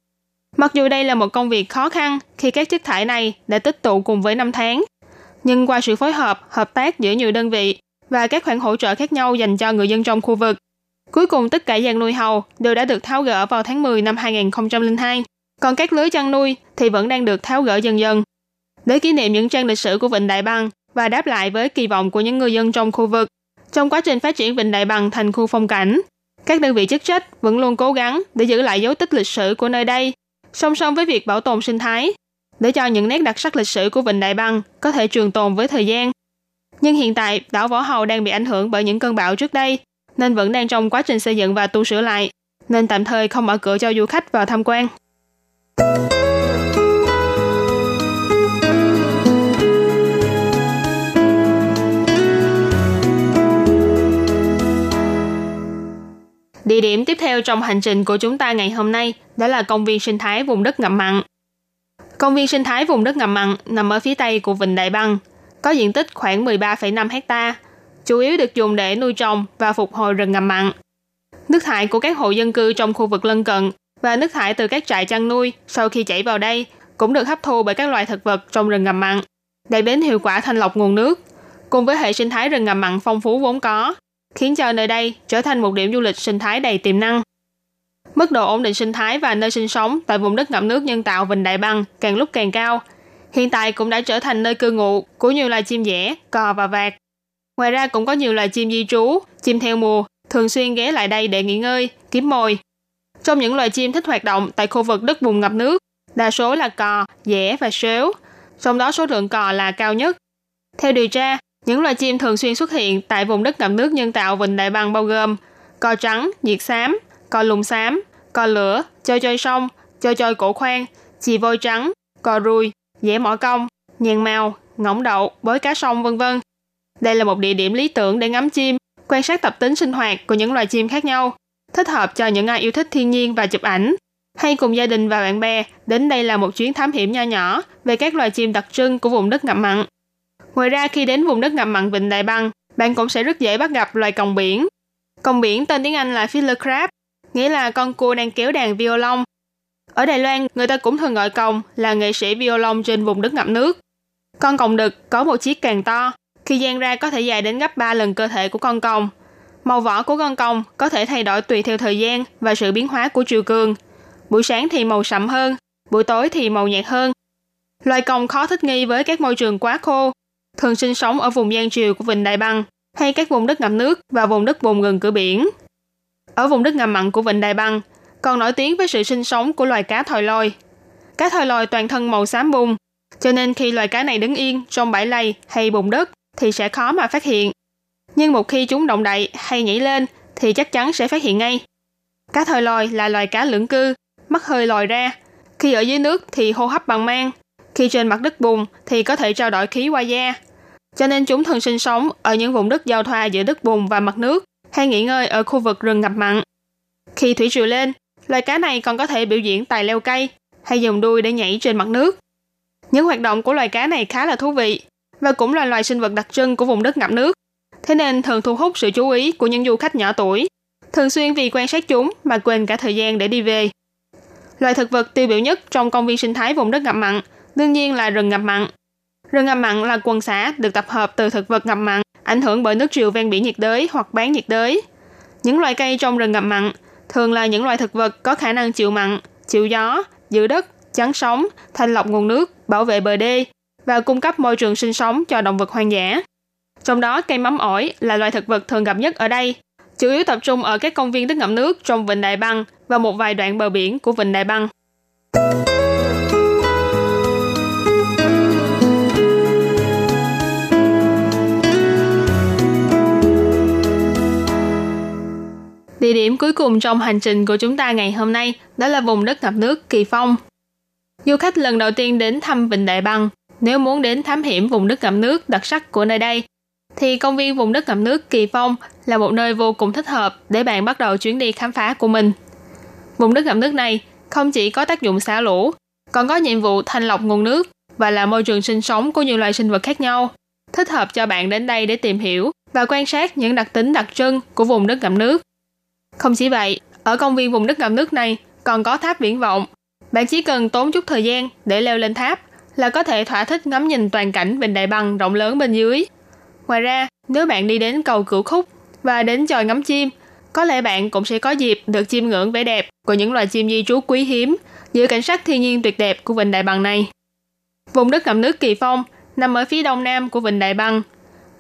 Mặc dù đây là một công việc khó khăn khi các chất thải này đã tích tụ cùng với năm tháng, nhưng qua sự phối hợp, hợp tác giữa nhiều đơn vị và các khoản hỗ trợ khác nhau dành cho người dân trong khu vực, cuối cùng tất cả dàn nuôi hầu đều đã được tháo gỡ vào tháng 10 năm 2002, còn các lưới chăn nuôi thì vẫn đang được tháo gỡ dần dần. Để kỷ niệm những trang lịch sử của Vịnh Đại Băng và đáp lại với kỳ vọng của những người dân trong khu vực, trong quá trình phát triển Vịnh Đại Bằng thành khu phong cảnh, các đơn vị chức trách vẫn luôn cố gắng để giữ lại dấu tích lịch sử của nơi đây, song song với việc bảo tồn sinh thái, để cho những nét đặc sắc lịch sử của Vịnh Đại Băng có thể trường tồn với thời gian. Nhưng hiện tại, đảo Võ Hầu đang bị ảnh hưởng bởi những cơn bão trước đây, nên vẫn đang trong quá trình xây dựng và tu sửa lại, nên tạm thời không mở cửa cho du khách vào tham quan. Địa điểm tiếp theo trong hành trình của chúng ta ngày hôm nay đó là công viên sinh thái vùng đất ngập mặn. Công viên sinh thái vùng đất ngập mặn nằm ở phía tây của Vịnh Đại Băng, có diện tích khoảng 13,5 hecta, chủ yếu được dùng để nuôi trồng và phục hồi rừng ngập mặn. Nước thải của các hộ dân cư trong khu vực lân cận và nước thải từ các trại chăn nuôi sau khi chảy vào đây cũng được hấp thu bởi các loài thực vật trong rừng ngập mặn, đạt đến hiệu quả thanh lọc nguồn nước. Cùng với hệ sinh thái rừng ngập mặn phong phú vốn có, khiến cho nơi đây trở thành một điểm du lịch sinh thái đầy tiềm năng. Mức độ ổn định sinh thái và nơi sinh sống tại vùng đất ngập nước nhân tạo Vịnh Đại Băng càng lúc càng cao. Hiện tại cũng đã trở thành nơi cư ngụ của nhiều loài chim dẻ, cò và vạc. Ngoài ra cũng có nhiều loài chim di trú, chim theo mùa, thường xuyên ghé lại đây để nghỉ ngơi, kiếm mồi. Trong những loài chim thích hoạt động tại khu vực đất vùng ngập nước, đa số là cò, dẻ và sếu, trong đó số lượng cò là cao nhất. Theo điều tra, những loài chim thường xuyên xuất hiện tại vùng đất ngập nước nhân tạo Vịnh Đại Băng bao gồm cò trắng, nhiệt xám, cò lùng xám, cò lửa, chơi chơi sông, chơi chơi cổ khoan, chì voi trắng, cò ruồi, dẻ mỏ cong, nhàn màu, ngỗng đậu, bới cá sông vân vân. Đây là một địa điểm lý tưởng để ngắm chim, quan sát tập tính sinh hoạt của những loài chim khác nhau, thích hợp cho những ai yêu thích thiên nhiên và chụp ảnh. Hay cùng gia đình và bạn bè đến đây là một chuyến thám hiểm nho nhỏ về các loài chim đặc trưng của vùng đất ngập mặn. Ngoài ra khi đến vùng đất ngập mặn Vịnh Đại Băng, bạn cũng sẽ rất dễ bắt gặp loài còng biển. Còng biển tên tiếng Anh là Fiddler Crab, nghĩa là con cua đang kéo đàn violon. Ở Đài Loan, người ta cũng thường gọi còng là nghệ sĩ violon trên vùng đất ngập nước. Con còng đực có một chiếc càng to, khi dang ra có thể dài đến gấp 3 lần cơ thể của con còng. Màu vỏ của con còng có thể thay đổi tùy theo thời gian và sự biến hóa của chiều cường. Buổi sáng thì màu sậm hơn, buổi tối thì màu nhạt hơn. Loài còng khó thích nghi với các môi trường quá khô thường sinh sống ở vùng gian triều của Vịnh Đại Băng hay các vùng đất ngập nước và vùng đất vùng gần cửa biển. Ở vùng đất ngầm mặn của Vịnh Đại Băng còn nổi tiếng với sự sinh sống của loài cá thòi lôi. Cá thòi lôi toàn thân màu xám bùn, cho nên khi loài cá này đứng yên trong bãi lầy hay bùn đất thì sẽ khó mà phát hiện. Nhưng một khi chúng động đậy hay nhảy lên thì chắc chắn sẽ phát hiện ngay. Cá thòi lòi là loài cá lưỡng cư, mắt hơi lòi ra. Khi ở dưới nước thì hô hấp bằng mang, khi trên mặt đất bùn thì có thể trao đổi khí qua da. Cho nên chúng thường sinh sống ở những vùng đất giao thoa giữa đất bùn và mặt nước hay nghỉ ngơi ở khu vực rừng ngập mặn. Khi thủy triều lên, loài cá này còn có thể biểu diễn tài leo cây hay dùng đuôi để nhảy trên mặt nước. Những hoạt động của loài cá này khá là thú vị và cũng là loài sinh vật đặc trưng của vùng đất ngập nước. Thế nên thường thu hút sự chú ý của những du khách nhỏ tuổi, thường xuyên vì quan sát chúng mà quên cả thời gian để đi về. Loài thực vật tiêu biểu nhất trong công viên sinh thái vùng đất ngập mặn đương nhiên là rừng ngập mặn. Rừng ngập mặn là quần xã được tập hợp từ thực vật ngập mặn ảnh hưởng bởi nước triều ven biển nhiệt đới hoặc bán nhiệt đới. Những loài cây trong rừng ngập mặn thường là những loài thực vật có khả năng chịu mặn, chịu gió, giữ đất, chắn sóng, thanh lọc nguồn nước, bảo vệ bờ đê và cung cấp môi trường sinh sống cho động vật hoang dã. Trong đó, cây mắm ổi là loài thực vật thường gặp nhất ở đây, chủ yếu tập trung ở các công viên đất ngập nước trong Vịnh Đại Băng và một vài đoạn bờ biển của Vịnh Đại Băng. Địa điểm cuối cùng trong hành trình của chúng ta ngày hôm nay đó là vùng đất ngập nước Kỳ Phong. Du khách lần đầu tiên đến thăm Vịnh Đại Băng, nếu muốn đến thám hiểm vùng đất ngập nước đặc sắc của nơi đây, thì công viên vùng đất ngập nước Kỳ Phong là một nơi vô cùng thích hợp để bạn bắt đầu chuyến đi khám phá của mình. Vùng đất ngập nước này không chỉ có tác dụng xả lũ, còn có nhiệm vụ thanh lọc nguồn nước và là môi trường sinh sống của nhiều loài sinh vật khác nhau, thích hợp cho bạn đến đây để tìm hiểu và quan sát những đặc tính đặc trưng của vùng đất ngập nước. Không chỉ vậy, ở công viên vùng đất ngập nước này còn có tháp viễn vọng. Bạn chỉ cần tốn chút thời gian để leo lên tháp là có thể thỏa thích ngắm nhìn toàn cảnh Vịnh Đại Bằng rộng lớn bên dưới. Ngoài ra, nếu bạn đi đến cầu Cửu Khúc và đến chòi ngắm chim, có lẽ bạn cũng sẽ có dịp được chiêm ngưỡng vẻ đẹp của những loài chim di trú quý hiếm giữa cảnh sắc thiên nhiên tuyệt đẹp của Vịnh Đại Bằng này. Vùng đất ngập nước Kỳ Phong nằm ở phía đông nam của Vịnh Đại Bằng.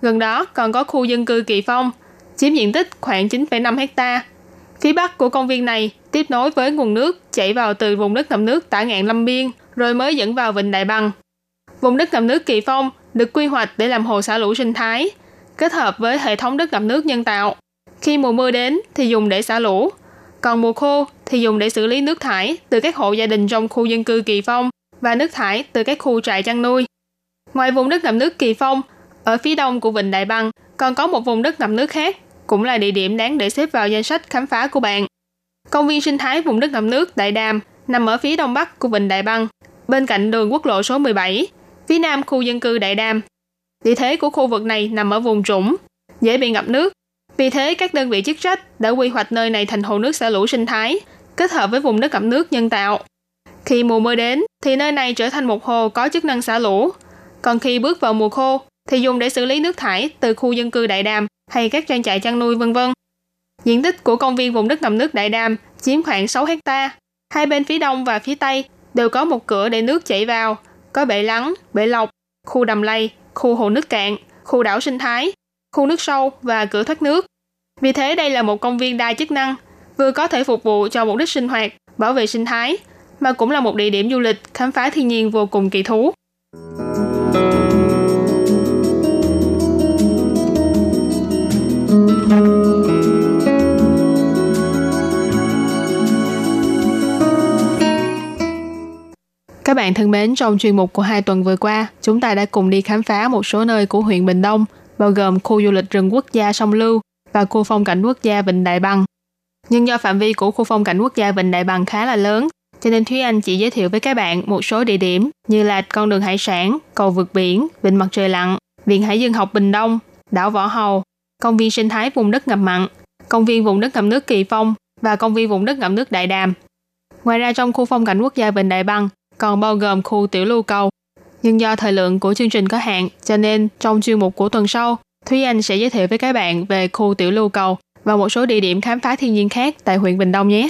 Gần đó còn có khu dân cư Kỳ Phong, chiếm diện tích khoảng 9,5 hectare Phía bắc của công viên này tiếp nối với nguồn nước chảy vào từ vùng đất ngầm nước tả ngạn Lâm Biên rồi mới dẫn vào Vịnh Đại Bằng. Vùng đất ngầm nước Kỳ Phong được quy hoạch để làm hồ xả lũ sinh thái, kết hợp với hệ thống đất ngầm nước nhân tạo. Khi mùa mưa đến thì dùng để xả lũ, còn mùa khô thì dùng để xử lý nước thải từ các hộ gia đình trong khu dân cư Kỳ Phong và nước thải từ các khu trại chăn nuôi. Ngoài vùng đất ngầm nước Kỳ Phong, ở phía đông của Vịnh Đại bằng còn có một vùng đất ngầm nước khác cũng là địa điểm đáng để xếp vào danh sách khám phá của bạn. Công viên sinh thái vùng đất ngập nước Đại Đàm nằm ở phía đông bắc của Vịnh Đại Băng, bên cạnh đường quốc lộ số 17, phía nam khu dân cư Đại Đàm. Địa thế của khu vực này nằm ở vùng trũng, dễ bị ngập nước. Vì thế, các đơn vị chức trách đã quy hoạch nơi này thành hồ nước xả lũ sinh thái, kết hợp với vùng đất ngập nước nhân tạo. Khi mùa mưa đến, thì nơi này trở thành một hồ có chức năng xả lũ. Còn khi bước vào mùa khô, thì dùng để xử lý nước thải từ khu dân cư Đại Đàm hay các trang trại chăn nuôi vân vân. Diện tích của công viên vùng đất ngầm nước Đại Đàm chiếm khoảng 6 hecta. Hai bên phía đông và phía tây đều có một cửa để nước chảy vào, có bể lắng, bể lọc, khu đầm lầy, khu hồ nước cạn, khu đảo sinh thái, khu nước sâu và cửa thoát nước. Vì thế đây là một công viên đa chức năng, vừa có thể phục vụ cho mục đích sinh hoạt, bảo vệ sinh thái, mà cũng là một địa điểm du lịch khám phá thiên nhiên vô cùng kỳ thú. Các bạn thân mến, trong chuyên mục của hai tuần vừa qua, chúng ta đã cùng đi khám phá một số nơi của huyện Bình Đông, bao gồm khu du lịch rừng quốc gia Sông Lưu và khu phong cảnh quốc gia Vịnh Đại Bằng. Nhưng do phạm vi của khu phong cảnh quốc gia Vịnh Đại Bằng khá là lớn, cho nên Thúy Anh chỉ giới thiệu với các bạn một số địa điểm như là con đường hải sản, cầu vượt biển, vịnh mặt trời lặn, viện hải dương học Bình Đông, đảo Võ Hầu, công viên sinh thái vùng đất ngập mặn, công viên vùng đất ngập nước Kỳ Phong và công viên vùng đất ngập nước Đại Đàm. Ngoài ra trong khu phong cảnh quốc gia Vịnh Đại Bằng còn bao gồm khu tiểu lưu cầu. Nhưng do thời lượng của chương trình có hạn, cho nên trong chuyên mục của tuần sau, Thúy Anh sẽ giới thiệu với các bạn về khu tiểu lưu cầu và một số địa điểm khám phá thiên nhiên khác tại huyện Bình Đông nhé.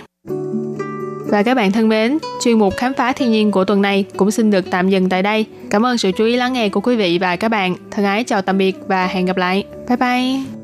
Và các bạn thân mến, chuyên mục khám phá thiên nhiên của tuần này cũng xin được tạm dừng tại đây. Cảm ơn sự chú ý lắng nghe của quý vị và các bạn. Thân ái chào tạm biệt và hẹn gặp lại. Bye bye!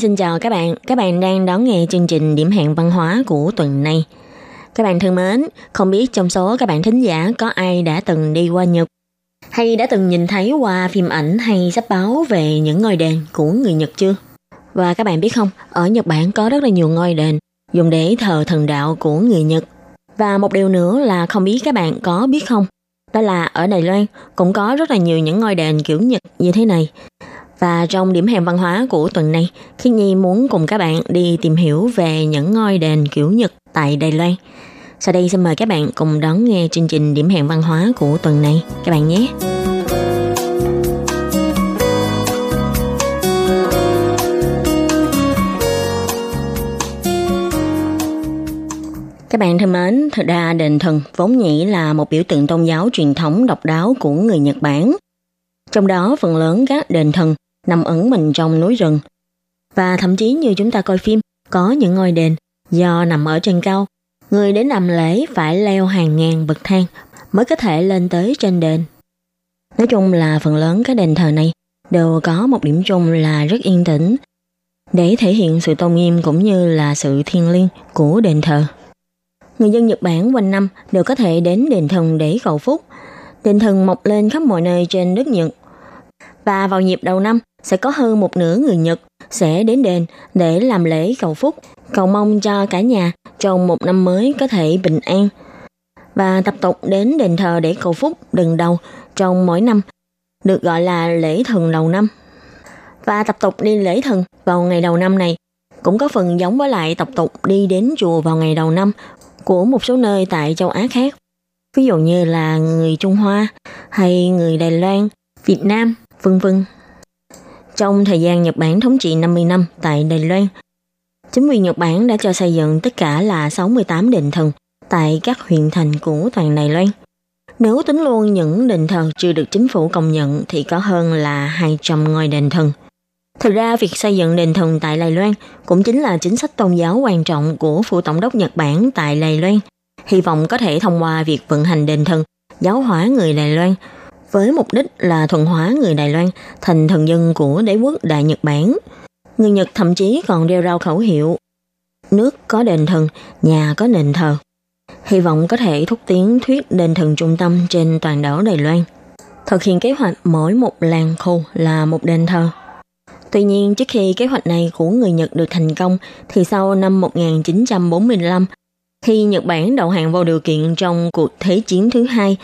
Xin chào các bạn. Các bạn đang đón nghe chương trình điểm hẹn văn hóa của tuần này. Các bạn thân mến, không biết trong số các bạn thính giả có ai đã từng đi qua Nhật hay đã từng nhìn thấy qua phim ảnh hay sách báo về những ngôi đền của người Nhật chưa? Và các bạn biết không, ở Nhật Bản có rất là nhiều ngôi đền dùng để thờ thần đạo của người Nhật. Và một điều nữa là không biết các bạn có biết không, đó là ở Đài Loan cũng có rất là nhiều những ngôi đền kiểu Nhật như thế này. Và trong điểm hẹn văn hóa của tuần này, khi Nhi muốn cùng các bạn đi tìm hiểu về những ngôi đền kiểu Nhật tại Đài Loan. Sau đây xin mời các bạn cùng đón nghe chương trình điểm hẹn văn hóa của tuần này các bạn nhé. Các bạn thân mến, thực ra đền thần vốn nhĩ là một biểu tượng tôn giáo truyền thống độc đáo của người Nhật Bản. Trong đó phần lớn các đền thần nằm ẩn mình trong núi rừng. Và thậm chí như chúng ta coi phim, có những ngôi đền do nằm ở trên cao, người đến làm lễ phải leo hàng ngàn bậc thang mới có thể lên tới trên đền. Nói chung là phần lớn các đền thờ này đều có một điểm chung là rất yên tĩnh, để thể hiện sự tôn nghiêm cũng như là sự thiêng liêng của đền thờ. Người dân Nhật Bản quanh năm đều có thể đến đền thần để cầu phúc. Đền thần mọc lên khắp mọi nơi trên đất Nhật. Và vào dịp đầu năm, sẽ có hơn một nửa người Nhật sẽ đến đền để làm lễ cầu phúc, cầu mong cho cả nhà trong một năm mới có thể bình an. Và tập tục đến đền thờ để cầu phúc đừng đầu trong mỗi năm, được gọi là lễ thần đầu năm. Và tập tục đi lễ thần vào ngày đầu năm này cũng có phần giống với lại tập tục đi đến chùa vào ngày đầu năm của một số nơi tại châu Á khác. Ví dụ như là người Trung Hoa hay người Đài Loan, Việt Nam, vân vân. Trong thời gian Nhật Bản thống trị 50 năm tại Đài Loan, chính quyền Nhật Bản đã cho xây dựng tất cả là 68 đền thần tại các huyện thành của toàn Đài Loan. Nếu tính luôn những đền thờ chưa được chính phủ công nhận thì có hơn là 200 ngôi đền thần. Thực ra, việc xây dựng đền thần tại Đài Loan cũng chính là chính sách tôn giáo quan trọng của phủ tổng đốc Nhật Bản tại Đài Loan. Hy vọng có thể thông qua việc vận hành đền thần, giáo hóa người Đài Loan, với mục đích là thuần hóa người Đài Loan thành thần dân của đế quốc Đại Nhật Bản. Người Nhật thậm chí còn đeo rao khẩu hiệu Nước có đền thần, nhà có nền thờ. Hy vọng có thể thúc tiến thuyết đền thần trung tâm trên toàn đảo Đài Loan. Thực hiện kế hoạch mỗi một làng khu là một đền thờ. Tuy nhiên, trước khi kế hoạch này của người Nhật được thành công, thì sau năm 1945, khi Nhật Bản đầu hàng vô điều kiện trong cuộc Thế chiến thứ hai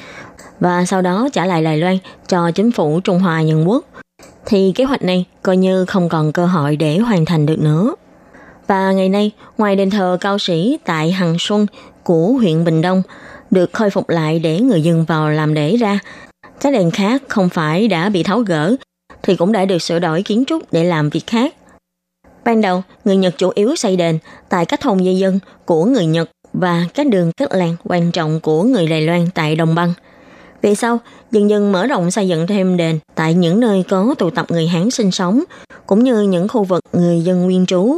và sau đó trả lại Đài Loan cho chính phủ Trung Hoa Nhân Quốc, thì kế hoạch này coi như không còn cơ hội để hoàn thành được nữa. Và ngày nay, ngoài đền thờ cao sĩ tại Hằng Xuân của huyện Bình Đông được khôi phục lại để người dân vào làm lễ ra, các đền khác không phải đã bị tháo gỡ thì cũng đã được sửa đổi kiến trúc để làm việc khác. Ban đầu, người Nhật chủ yếu xây đền tại các thôn di dân của người Nhật và các đường cách làng quan trọng của người Đài Loan tại Đồng Băng. Về sau, dần dần mở rộng xây dựng thêm đền tại những nơi có tụ tập người Hán sinh sống, cũng như những khu vực người dân nguyên trú.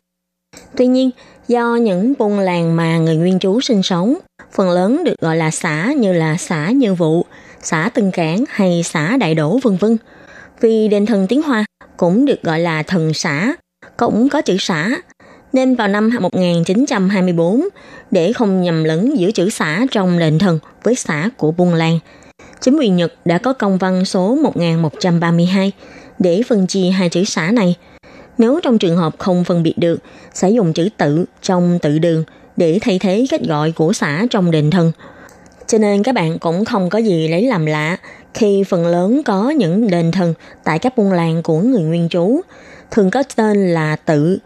Tuy nhiên, do những buôn làng mà người nguyên trú sinh sống, phần lớn được gọi là xã như là xã Như Vụ, xã Tân Cảng hay xã Đại Đỗ vân vân vì đền thần tiến Hoa cũng được gọi là thần xã, cũng có chữ xã, nên vào năm 1924, để không nhầm lẫn giữa chữ xã trong đền thần với xã của buôn làng, chính quyền Nhật đã có công văn số 1132 để phân chia hai chữ xã này. Nếu trong trường hợp không phân biệt được, sẽ dùng chữ tự trong tự đường để thay thế cách gọi của xã trong đền thân. Cho nên các bạn cũng không có gì lấy làm lạ khi phần lớn có những đền thần tại các buôn làng của người nguyên trú, thường có tên là tự.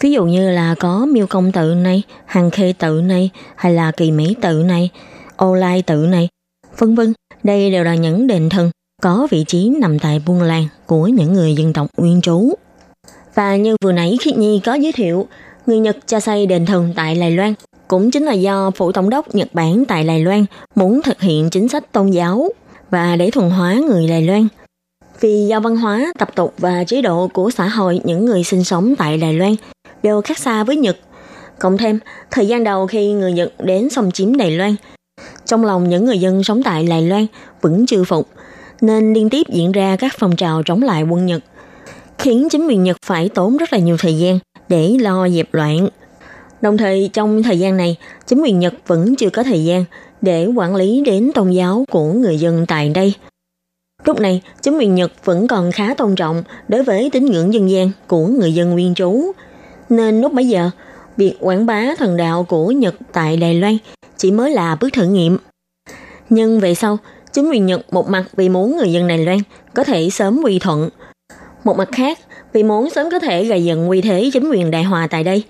Ví dụ như là có miêu công tự này, hàng khê tự này, hay là kỳ mỹ tự này, ô lai tự này, vân vân. Đây đều là những đền thần có vị trí nằm tại buôn làng của những người dân tộc nguyên trú. Và như vừa nãy Khiết Nhi có giới thiệu, người Nhật cho xây đền thần tại Lài Loan cũng chính là do Phủ Tổng đốc Nhật Bản tại Lài Loan muốn thực hiện chính sách tôn giáo và để thuần hóa người Đài Loan. Vì do văn hóa, tập tục và chế độ của xã hội những người sinh sống tại Đài Loan đều khác xa với Nhật. Cộng thêm, thời gian đầu khi người Nhật đến xâm chiếm Đài Loan, trong lòng những người dân sống tại Đài Loan vẫn chưa phục, nên liên tiếp diễn ra các phong trào chống lại quân Nhật, khiến chính quyền Nhật phải tốn rất là nhiều thời gian để lo dẹp loạn. Đồng thời trong thời gian này, chính quyền Nhật vẫn chưa có thời gian để quản lý đến tôn giáo của người dân tại đây. Lúc này, chính quyền Nhật vẫn còn khá tôn trọng đối với tín ngưỡng dân gian của người dân nguyên trú. Nên lúc bấy giờ, việc quảng bá thần đạo của Nhật tại Đài Loan chỉ mới là bước thử nghiệm. Nhưng về sau, chính quyền Nhật một mặt vì muốn người dân Đài Loan có thể sớm quy thuận. Một mặt khác, vì muốn sớm có thể gây dựng quy thế chính quyền Đại Hòa tại đây.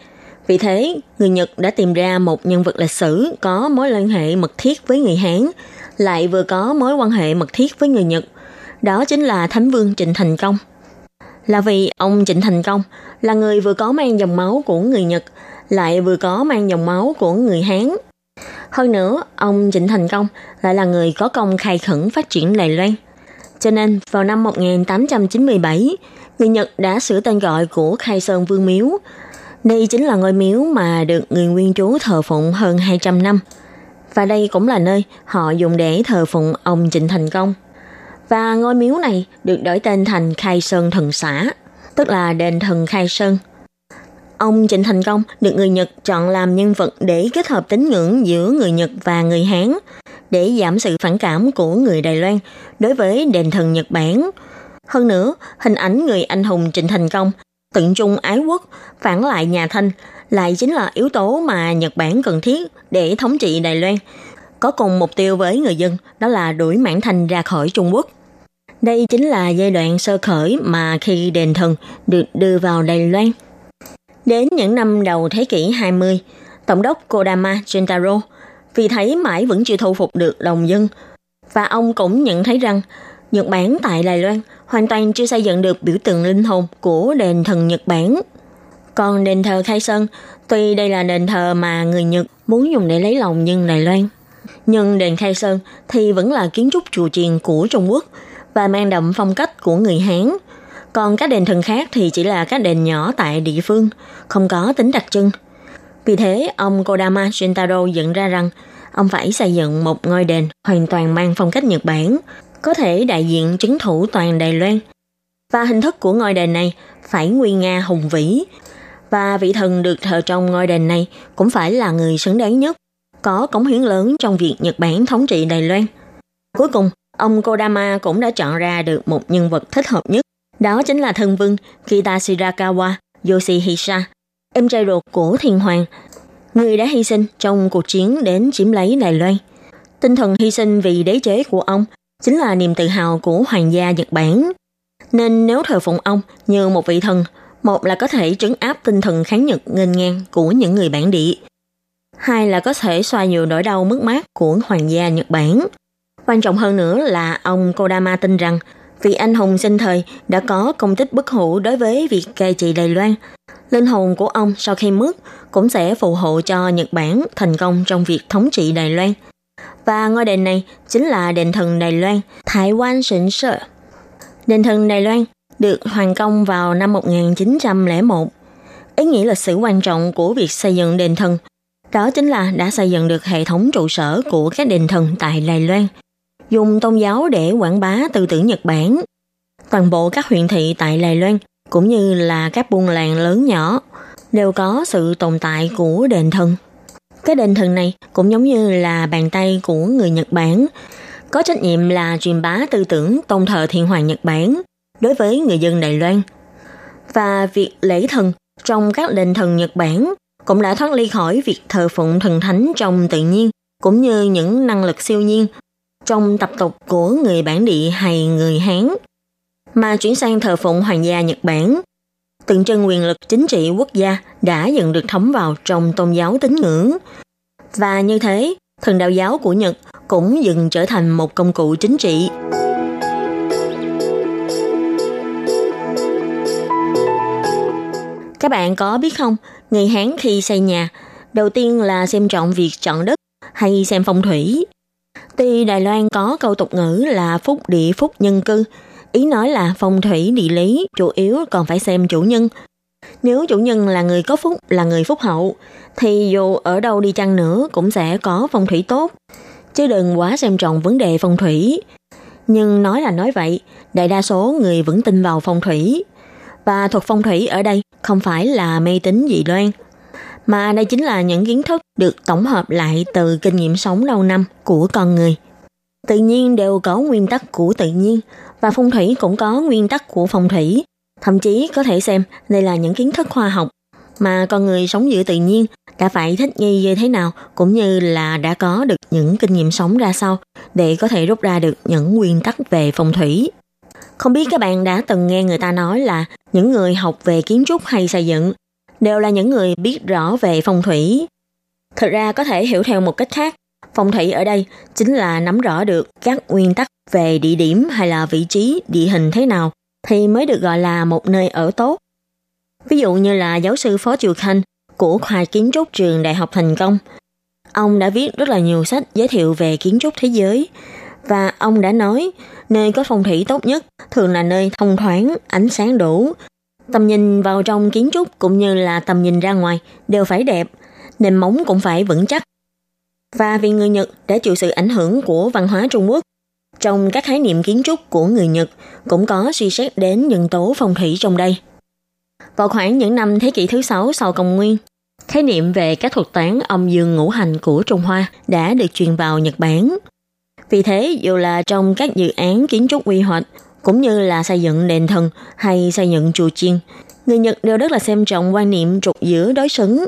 Vì thế, người Nhật đã tìm ra một nhân vật lịch sử có mối liên hệ mật thiết với người Hán, lại vừa có mối quan hệ mật thiết với người Nhật. Đó chính là Thánh Vương Trịnh Thành Công. Là vì ông Trịnh Thành Công là người vừa có mang dòng máu của người Nhật, lại vừa có mang dòng máu của người Hán. Hơn nữa, ông Trịnh Thành Công lại là người có công khai khẩn phát triển Đài Loan. Cho nên, vào năm 1897, người Nhật đã sửa tên gọi của Khai Sơn Vương Miếu. Đây chính là ngôi miếu mà được người nguyên trú thờ phụng hơn 200 năm. Và đây cũng là nơi họ dùng để thờ phụng ông Trịnh Thành Công. Và ngôi miếu này được đổi tên thành Khai Sơn Thần Xã, tức là đền thần Khai Sơn. Ông Trịnh Thành Công được người Nhật chọn làm nhân vật để kết hợp tín ngưỡng giữa người Nhật và người Hán, để giảm sự phản cảm của người Đài Loan đối với đền thần Nhật Bản. Hơn nữa, hình ảnh người anh hùng Trịnh Thành Công, tận trung ái quốc, phản lại nhà Thanh lại chính là yếu tố mà Nhật Bản cần thiết để thống trị Đài Loan, có cùng mục tiêu với người dân đó là đuổi Mãn Thanh ra khỏi Trung Quốc. Đây chính là giai đoạn sơ khởi mà khi đền thần được đưa vào Đài Loan. Đến những năm đầu thế kỷ 20, Tổng đốc Kodama Jintaro vì thấy mãi vẫn chưa thu phục được đồng dân. Và ông cũng nhận thấy rằng Nhật Bản tại Đài Loan hoàn toàn chưa xây dựng được biểu tượng linh hồn của đền thần Nhật Bản. Còn đền thờ Khai Sơn, tuy đây là đền thờ mà người Nhật muốn dùng để lấy lòng nhân Đài Loan, nhưng đền Khai Sơn thì vẫn là kiến trúc chùa chiền của Trung Quốc và mang đậm phong cách của người Hán. Còn các đền thần khác thì chỉ là các đền nhỏ tại địa phương, không có tính đặc trưng. Vì thế, ông Kodama Shintaro dựng ra rằng ông phải xây dựng một ngôi đền hoàn toàn mang phong cách Nhật Bản, có thể đại diện chính thủ toàn Đài Loan. Và hình thức của ngôi đền này phải nguy nga hùng vĩ, và vị thần được thờ trong ngôi đền này cũng phải là người xứng đáng nhất, có cống hiến lớn trong việc Nhật Bản thống trị Đài Loan. Cuối cùng, ông Kodama cũng đã chọn ra được một nhân vật thích hợp nhất, đó chính là thân vương Kitashirakawa Yoshihisa, em trai ruột của thiên hoàng, người đã hy sinh trong cuộc chiến đến chiếm lấy Đài Loan. Tinh thần hy sinh vì đế chế của ông chính là niềm tự hào của hoàng gia Nhật Bản. Nên nếu thờ phụng ông như một vị thần, một là có thể trấn áp tinh thần kháng Nhật nghênh ngang của những người bản địa, hai là có thể xoa nhiều nỗi đau mất mát của hoàng gia Nhật Bản. Quan trọng hơn nữa là ông Kodama tin rằng vị anh hùng sinh thời đã có công tích bất hủ đối với việc cai trị Đài Loan. Linh hồn của ông sau khi mất cũng sẽ phù hộ cho Nhật Bản thành công trong việc thống trị Đài Loan. Và ngôi đền này chính là đền thần Đài Loan, Thái Quan Sỉnh Sở. Đền thần Đài Loan được hoàn công vào năm 1901. Ý nghĩa lịch sử quan trọng của việc xây dựng đền thần đó chính là đã xây dựng được hệ thống trụ sở của các đền thần tại Đài Loan, dùng tôn giáo để quảng bá tư tưởng Nhật Bản. Toàn bộ các huyện thị tại Đài Loan cũng như là các buôn làng lớn nhỏ đều có sự tồn tại của đền thần. Cái đền thần này cũng giống như là bàn tay của người Nhật Bản, có trách nhiệm là truyền bá tư tưởng tôn thờ thiên hoàng Nhật Bản đối với người dân Đài Loan. Và việc lễ thần trong các đền thần Nhật Bản cũng đã thoát ly khỏi việc thờ phụng thần thánh trong tự nhiên, cũng như những năng lực siêu nhiên trong tập tục của người bản địa hay người Hán, mà chuyển sang thờ phụng hoàng gia Nhật Bản. Tượng trưng quyền lực chính trị quốc gia đã dần được thấm vào trong tôn giáo tín ngưỡng. Và như thế, thần đạo giáo của Nhật cũng dần trở thành một công cụ chính trị. Các bạn có biết không, người Hán khi xây nhà, đầu tiên là xem trọng việc chọn đất hay xem phong thủy. Tuy Đài Loan có câu tục ngữ là phúc địa phúc nhân cư, ý nói là phong thủy địa lý chủ yếu còn phải xem chủ nhân. Nếu chủ nhân là người có phúc, là người phúc hậu, thì dù ở đâu đi chăng nữa cũng sẽ có phong thủy tốt. Chứ đừng quá xem trọng vấn đề phong thủy. Nhưng nói là nói vậy, đại đa số người vẫn tin vào phong thủy. Và thuật phong thủy ở đây không phải là mê tín dị đoan, mà đây chính là những kiến thức được tổng hợp lại từ kinh nghiệm sống lâu năm của con người. Tự nhiên đều có nguyên tắc của tự nhiên, và phong thủy cũng có nguyên tắc của phong thủy. Thậm chí có thể xem đây là những kiến thức khoa học mà con người sống giữa tự nhiên đã phải thích nghi như thế nào, cũng như là đã có được những kinh nghiệm sống ra sao để có thể rút ra được những nguyên tắc về phong thủy. Không biết các bạn đã từng nghe người ta nói là những người học về kiến trúc hay xây dựng đều là những người biết rõ về phong thủy. Thực ra có thể hiểu theo một cách khác, phong thủy ở đây chính là nắm rõ được các nguyên tắc về địa điểm hay là vị trí, địa hình thế nào thì mới được gọi là một nơi ở tốt. Ví dụ như là giáo sư Phó Triều Khanh của khoa kiến trúc trường Đại học Thành Công. Ông đã viết rất là nhiều sách giới thiệu về kiến trúc thế giới và ông đã nói nơi có phong thủy tốt nhất thường là nơi thông thoáng, ánh sáng đủ, Tầm nhìn vào trong kiến trúc cũng như là tầm nhìn ra ngoài đều phải đẹp, nền móng cũng phải vững chắc. Và vì người Nhật đã chịu sự ảnh hưởng của văn hóa Trung Quốc, trong các khái niệm kiến trúc của người Nhật cũng có suy xét đến nhân tố phong thủy trong đây. Vào khoảng những năm thế kỷ thứ sáu sau công nguyên, khái niệm về các thuật toán âm dương ngũ hành của Trung Hoa đã được truyền vào Nhật Bản. Vì thế, dù là trong các dự án kiến trúc quy hoạch cũng như là xây dựng đền thần hay xây dựng chùa chiên. Người Nhật đều rất là xem trọng quan niệm trục giữa đối xứng.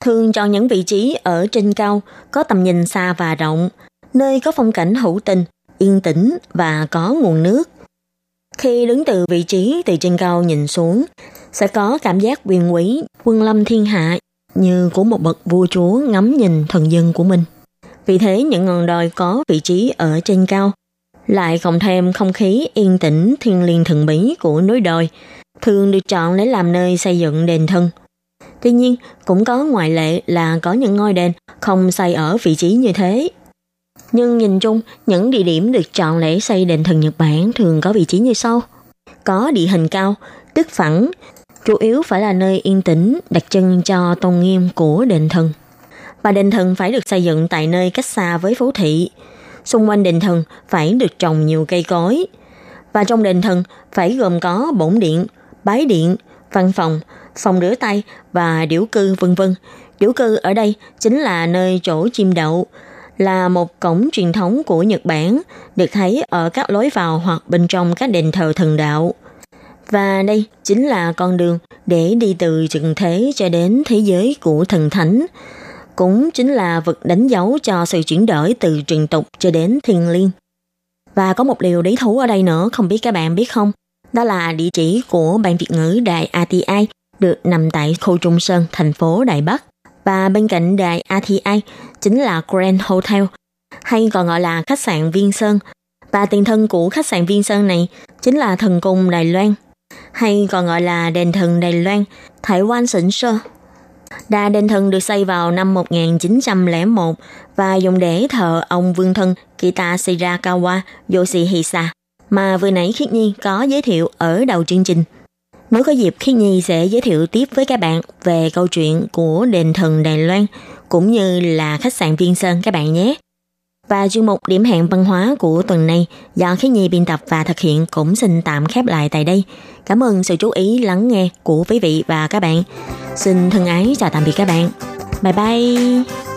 Thường chọn những vị trí ở trên cao, có tầm nhìn xa và rộng, nơi có phong cảnh hữu tình, yên tĩnh và có nguồn nước. Khi đứng từ vị trí từ trên cao nhìn xuống, sẽ có cảm giác quyền quý, quân lâm thiên hạ như của một bậc vua chúa ngắm nhìn thần dân của mình. Vì thế những ngọn đồi có vị trí ở trên cao lại cộng thêm không khí yên tĩnh thiên liêng thần bí của núi đồi, thường được chọn để làm nơi xây dựng đền thân. Tuy nhiên, cũng có ngoại lệ là có những ngôi đền không xây ở vị trí như thế. Nhưng nhìn chung, những địa điểm được chọn để xây đền thần Nhật Bản thường có vị trí như sau. Có địa hình cao, tức phẳng, chủ yếu phải là nơi yên tĩnh đặc trưng cho tôn nghiêm của đền thần. Và đền thần phải được xây dựng tại nơi cách xa với phố thị, xung quanh đền thần phải được trồng nhiều cây cối. Và trong đền thần phải gồm có bổn điện, bái điện, văn phòng, phòng rửa tay và điểu cư vân vân. Điểu cư ở đây chính là nơi chỗ chim đậu, là một cổng truyền thống của Nhật Bản, được thấy ở các lối vào hoặc bên trong các đền thờ thần đạo. Và đây chính là con đường để đi từ trần thế cho đến thế giới của thần thánh cũng chính là vật đánh dấu cho sự chuyển đổi từ truyền tục cho đến thiền liêng. Và có một điều lý thú ở đây nữa, không biết các bạn biết không? Đó là địa chỉ của Ban Việt ngữ Đài ATI được nằm tại khu Trung Sơn, thành phố Đài Bắc. Và bên cạnh đài ATI chính là Grand Hotel, hay còn gọi là khách sạn Viên Sơn. Và tiền thân của khách sạn Viên Sơn này chính là thần cung Đài Loan, hay còn gọi là đền thần Đài Loan, Thái Quan Sỉnh Sơ Đà đền thần được xây vào năm 1901 và dùng để thờ ông vương thân Kita Shirakawa Yoshihisa mà vừa nãy Khiết Nhi có giới thiệu ở đầu chương trình. Nếu có dịp khi Nhi sẽ giới thiệu tiếp với các bạn về câu chuyện của đền thần Đài Loan, cũng như là khách sạn Viên Sơn các bạn nhé. Và chuyên mục điểm hẹn văn hóa của tuần này do Khí Nhi biên tập và thực hiện cũng xin tạm khép lại tại đây. Cảm ơn sự chú ý lắng nghe của quý vị và các bạn. Xin thân ái chào tạm biệt các bạn. Bye bye!